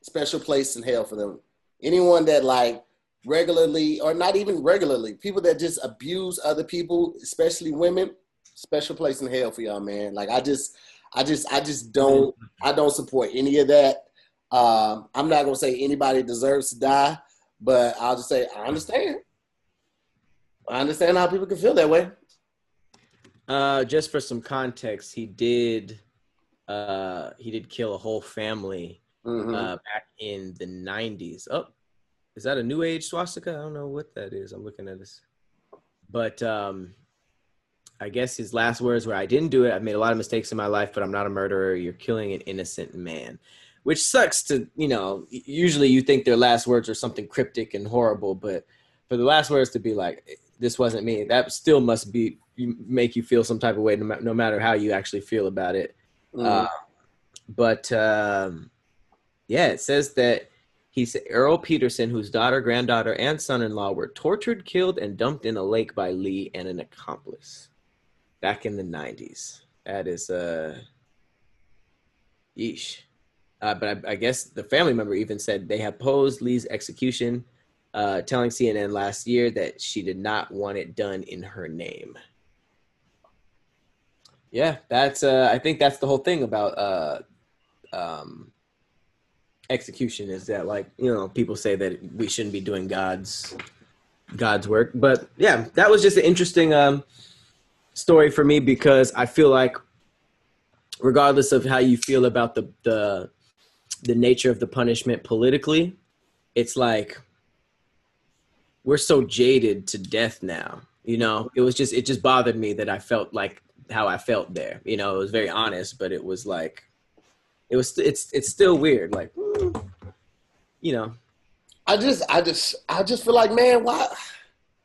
special place in hell for them. Anyone that like regularly or not even regularly, people that just abuse other people, especially women, special place in hell for y'all, man. Like I just I just I just don't I don't support any of that. Um, I'm not gonna say anybody deserves to die, but I'll just say I understand. I understand how people can feel that way. Uh, just for some context, he did uh, he did kill a whole family Mhm. uh, back in the 90s. Oh, is that a new age swastika? I don't know what that is. I'm looking at this. But um, I guess his last words were I didn't do it. I've made a lot of mistakes in my life, but I'm not a murderer. You're killing an innocent man. Which sucks to, you know, usually you think their last words are something cryptic and horrible, but for the last words to be like, this wasn't me, that still must be make you feel some type of way no, no matter how you actually feel about it. Mhm. Uh, but um, yeah, it says that he said Earl Peterson, whose daughter, granddaughter, and son-in-law were tortured, killed, and dumped in a lake by Lee and an accomplice back in the '90s. That is uh, yeesh. Uh, but I, I guess the family member even said they opposed Lee's execution, uh, telling CNN last year that she did not want it done in her name. Yeah, that's. Uh, I think that's the whole thing about uh, um, execution is that like you know people say that we shouldn't be doing God's God's work, but yeah, that was just an interesting um, story for me because I feel like regardless of how you feel about the the the nature of the punishment politically, it's like we're so jaded to death now. You know, it was just it just bothered me that I felt like how I felt there. You know, it was very honest, but it was like it was it's it's still weird. Like mm, you know, I just, I just, I just feel like, man, why?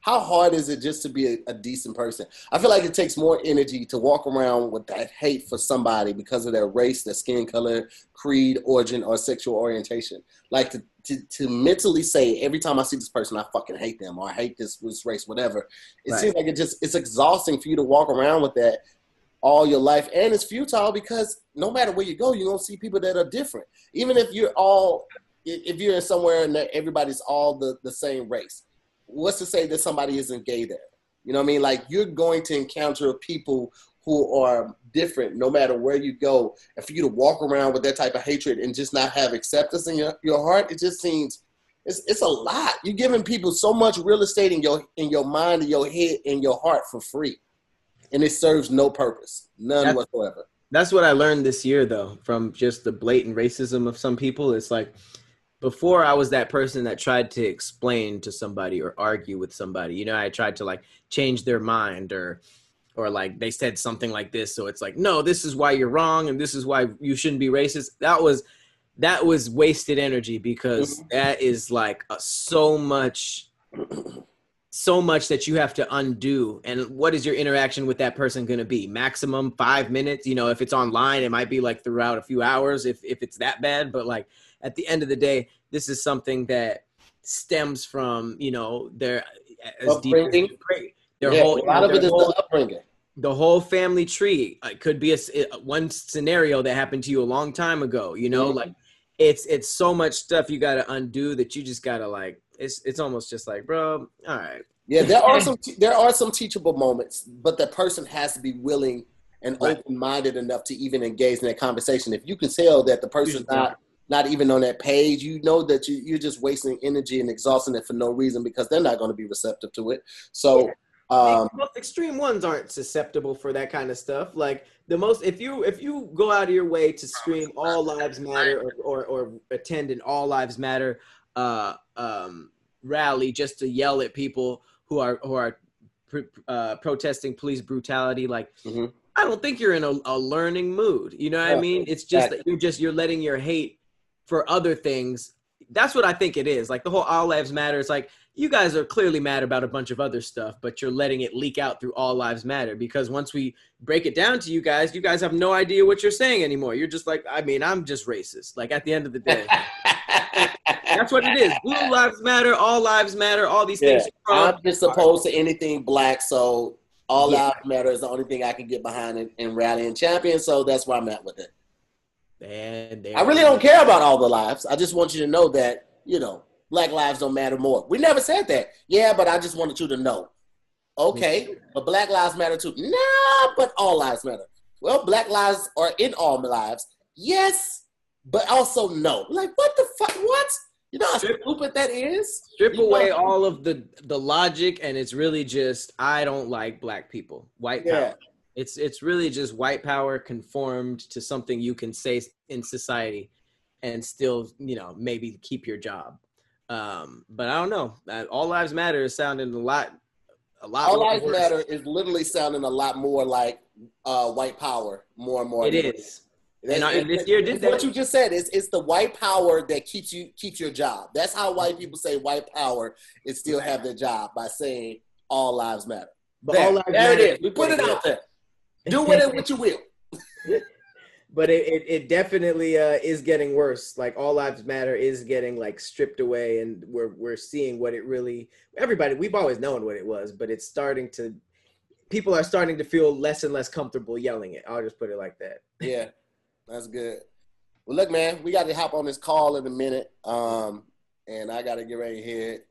how hard is it just to be a, a, decent person? I feel like it takes more energy to walk around with that hate for somebody because of their race, their skin color, creed, origin, or sexual orientation. Like to, to, to mentally say every time I see this person, I fucking hate them or I hate this, this race, whatever. It right. seems like it just it's exhausting for you to walk around with that all your life, and it's futile because no matter where you go, you're gonna see people that are different. Even if you're all, if you're in somewhere and everybody's all the the same race what's to say that somebody isn't gay there? You know what I mean? Like you're going to encounter people who are different no matter where you go. And for you to walk around with that type of hatred and just not have acceptance in your, your heart, it just seems it's it's a lot. You're giving people so much real estate in your in your mind, in your head, in your heart for free. And it serves no purpose. None that's, whatsoever. That's what I learned this year though, from just the blatant racism of some people. It's like before I was that person that tried to explain to somebody or argue with somebody. You know, I tried to like change their mind or or like they said something like this so it's like no this is why you're wrong and this is why you shouldn't be racist that was that was wasted energy because mm-hmm. that is like a, so much so much that you have to undo and what is your interaction with that person going to be maximum five minutes you know if it's online it might be like throughout a few hours if, if it's that bad but like at the end of the day, this is something that stems from you know their upbringing. Their yeah, whole, a lot of it is whole, the upbringing. The whole family tree it could be a one scenario that happened to you a long time ago. You know, mm-hmm. like it's it's so much stuff you got to undo that you just got to like. It's it's almost just like, bro. All right. Yeah, there are some there are some teachable moments, but the person has to be willing and right. open minded enough to even engage in that conversation. If you can tell that the person's not not even on that page, you know that you, you're just wasting energy and exhausting it for no reason because they're not going to be receptive to it. So, um, most extreme ones aren't susceptible for that kind of stuff. Like the most, if you if you go out of your way to scream "All Lives Matter" or or, or attend an "All Lives Matter" uh, um, rally just to yell at people who are who are uh, protesting police brutality, like. Mm-hmm. I don't think you're in a, a learning mood. You know what yeah, I mean? It's just that you're just you're letting your hate for other things. That's what I think it is. Like the whole All Lives Matter. It's like you guys are clearly mad about a bunch of other stuff, but you're letting it leak out through All Lives Matter because once we break it down to you guys, you guys have no idea what you're saying anymore. You're just like, I mean, I'm just racist. Like at the end of the day. That's what it is. Blue lives matter. All lives matter. All these yeah. things. I'm just opposed to anything black, so all yeah. lives matter is the only thing I can get behind in, in rallying champion. So that's where I'm at with it. And I really don't care about all the lives. I just want you to know that, you know, black lives don't matter more. We never said that. Yeah, but I just wanted you to know. Okay, mm-hmm. but black lives matter too. Nah, but all lives matter. Well, black lives are in all lives. Yes, but also no. Like, what the fuck? What? You know how stupid that is? Strip you away know? all of the the logic, and it's really just I don't like black people. White yeah. power. It's it's really just white power conformed to something you can say in society, and still you know maybe keep your job. Um, but I don't know. All lives matter is sounding a lot, a lot. All lives worse. matter is literally sounding a lot more like uh, white power, more and more. It is. And, and this year did What you just said is it's the white power that keeps you keeps your job. That's how white people say white power and still have their job by saying all lives matter. But there, all lives there matter. it is. We put it out there. Do with it what you will. but it, it, it definitely uh, is getting worse. Like all lives matter is getting like stripped away, and we're we're seeing what it really. Everybody, we've always known what it was, but it's starting to. People are starting to feel less and less comfortable yelling it. I'll just put it like that. Yeah, that's good. Well, look, man, we got to hop on this call in a minute, um, and I got to get ready here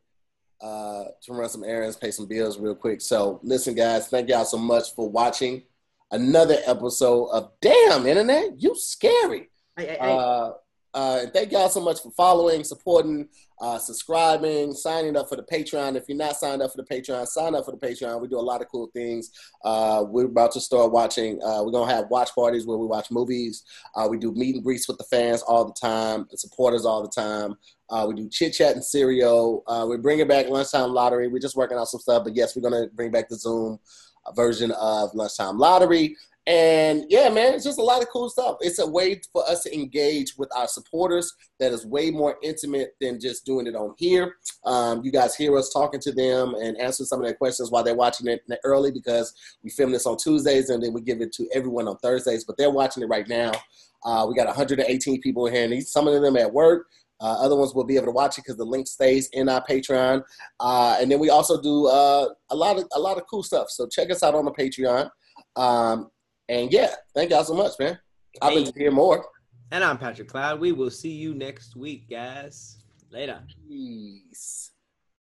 uh, to run some errands, pay some bills real quick. So, listen, guys, thank y'all so much for watching another episode of Dam Internet, you scary. Hey, hey, uh, uh, and thank y'all so much for following, supporting, uh, subscribing, signing up for the Patreon. If you're not signed up for the Patreon, sign up for the Patreon. We do a lot of cool things. Uh, we're about to start watching. Uh, we're gonna have watch parties where we watch movies. Uh, we do meet and greets with the fans all the time, the supporters all the time. Uh, we do chit chat and cereal. Uh we're bringing back lunchtime lottery. We're just working on some stuff, but yes, we're gonna bring back the Zoom version of Lunchtime Lottery. And yeah, man, it's just a lot of cool stuff. It's a way for us to engage with our supporters that is way more intimate than just doing it on here. Um, you guys hear us talking to them and answering some of their questions while they're watching it early because we film this on Tuesdays and then we give it to everyone on Thursdays. But they're watching it right now. Uh, we got 118 people here, and some of them at work. Uh, other ones will be able to watch it because the link stays in our Patreon. Uh, and then we also do uh, a lot of a lot of cool stuff. So check us out on the Patreon. Um, and yeah, thank y'all so much, man. I've been to hear more. And I'm Patrick Cloud. We will see you next week, guys. Later. Peace.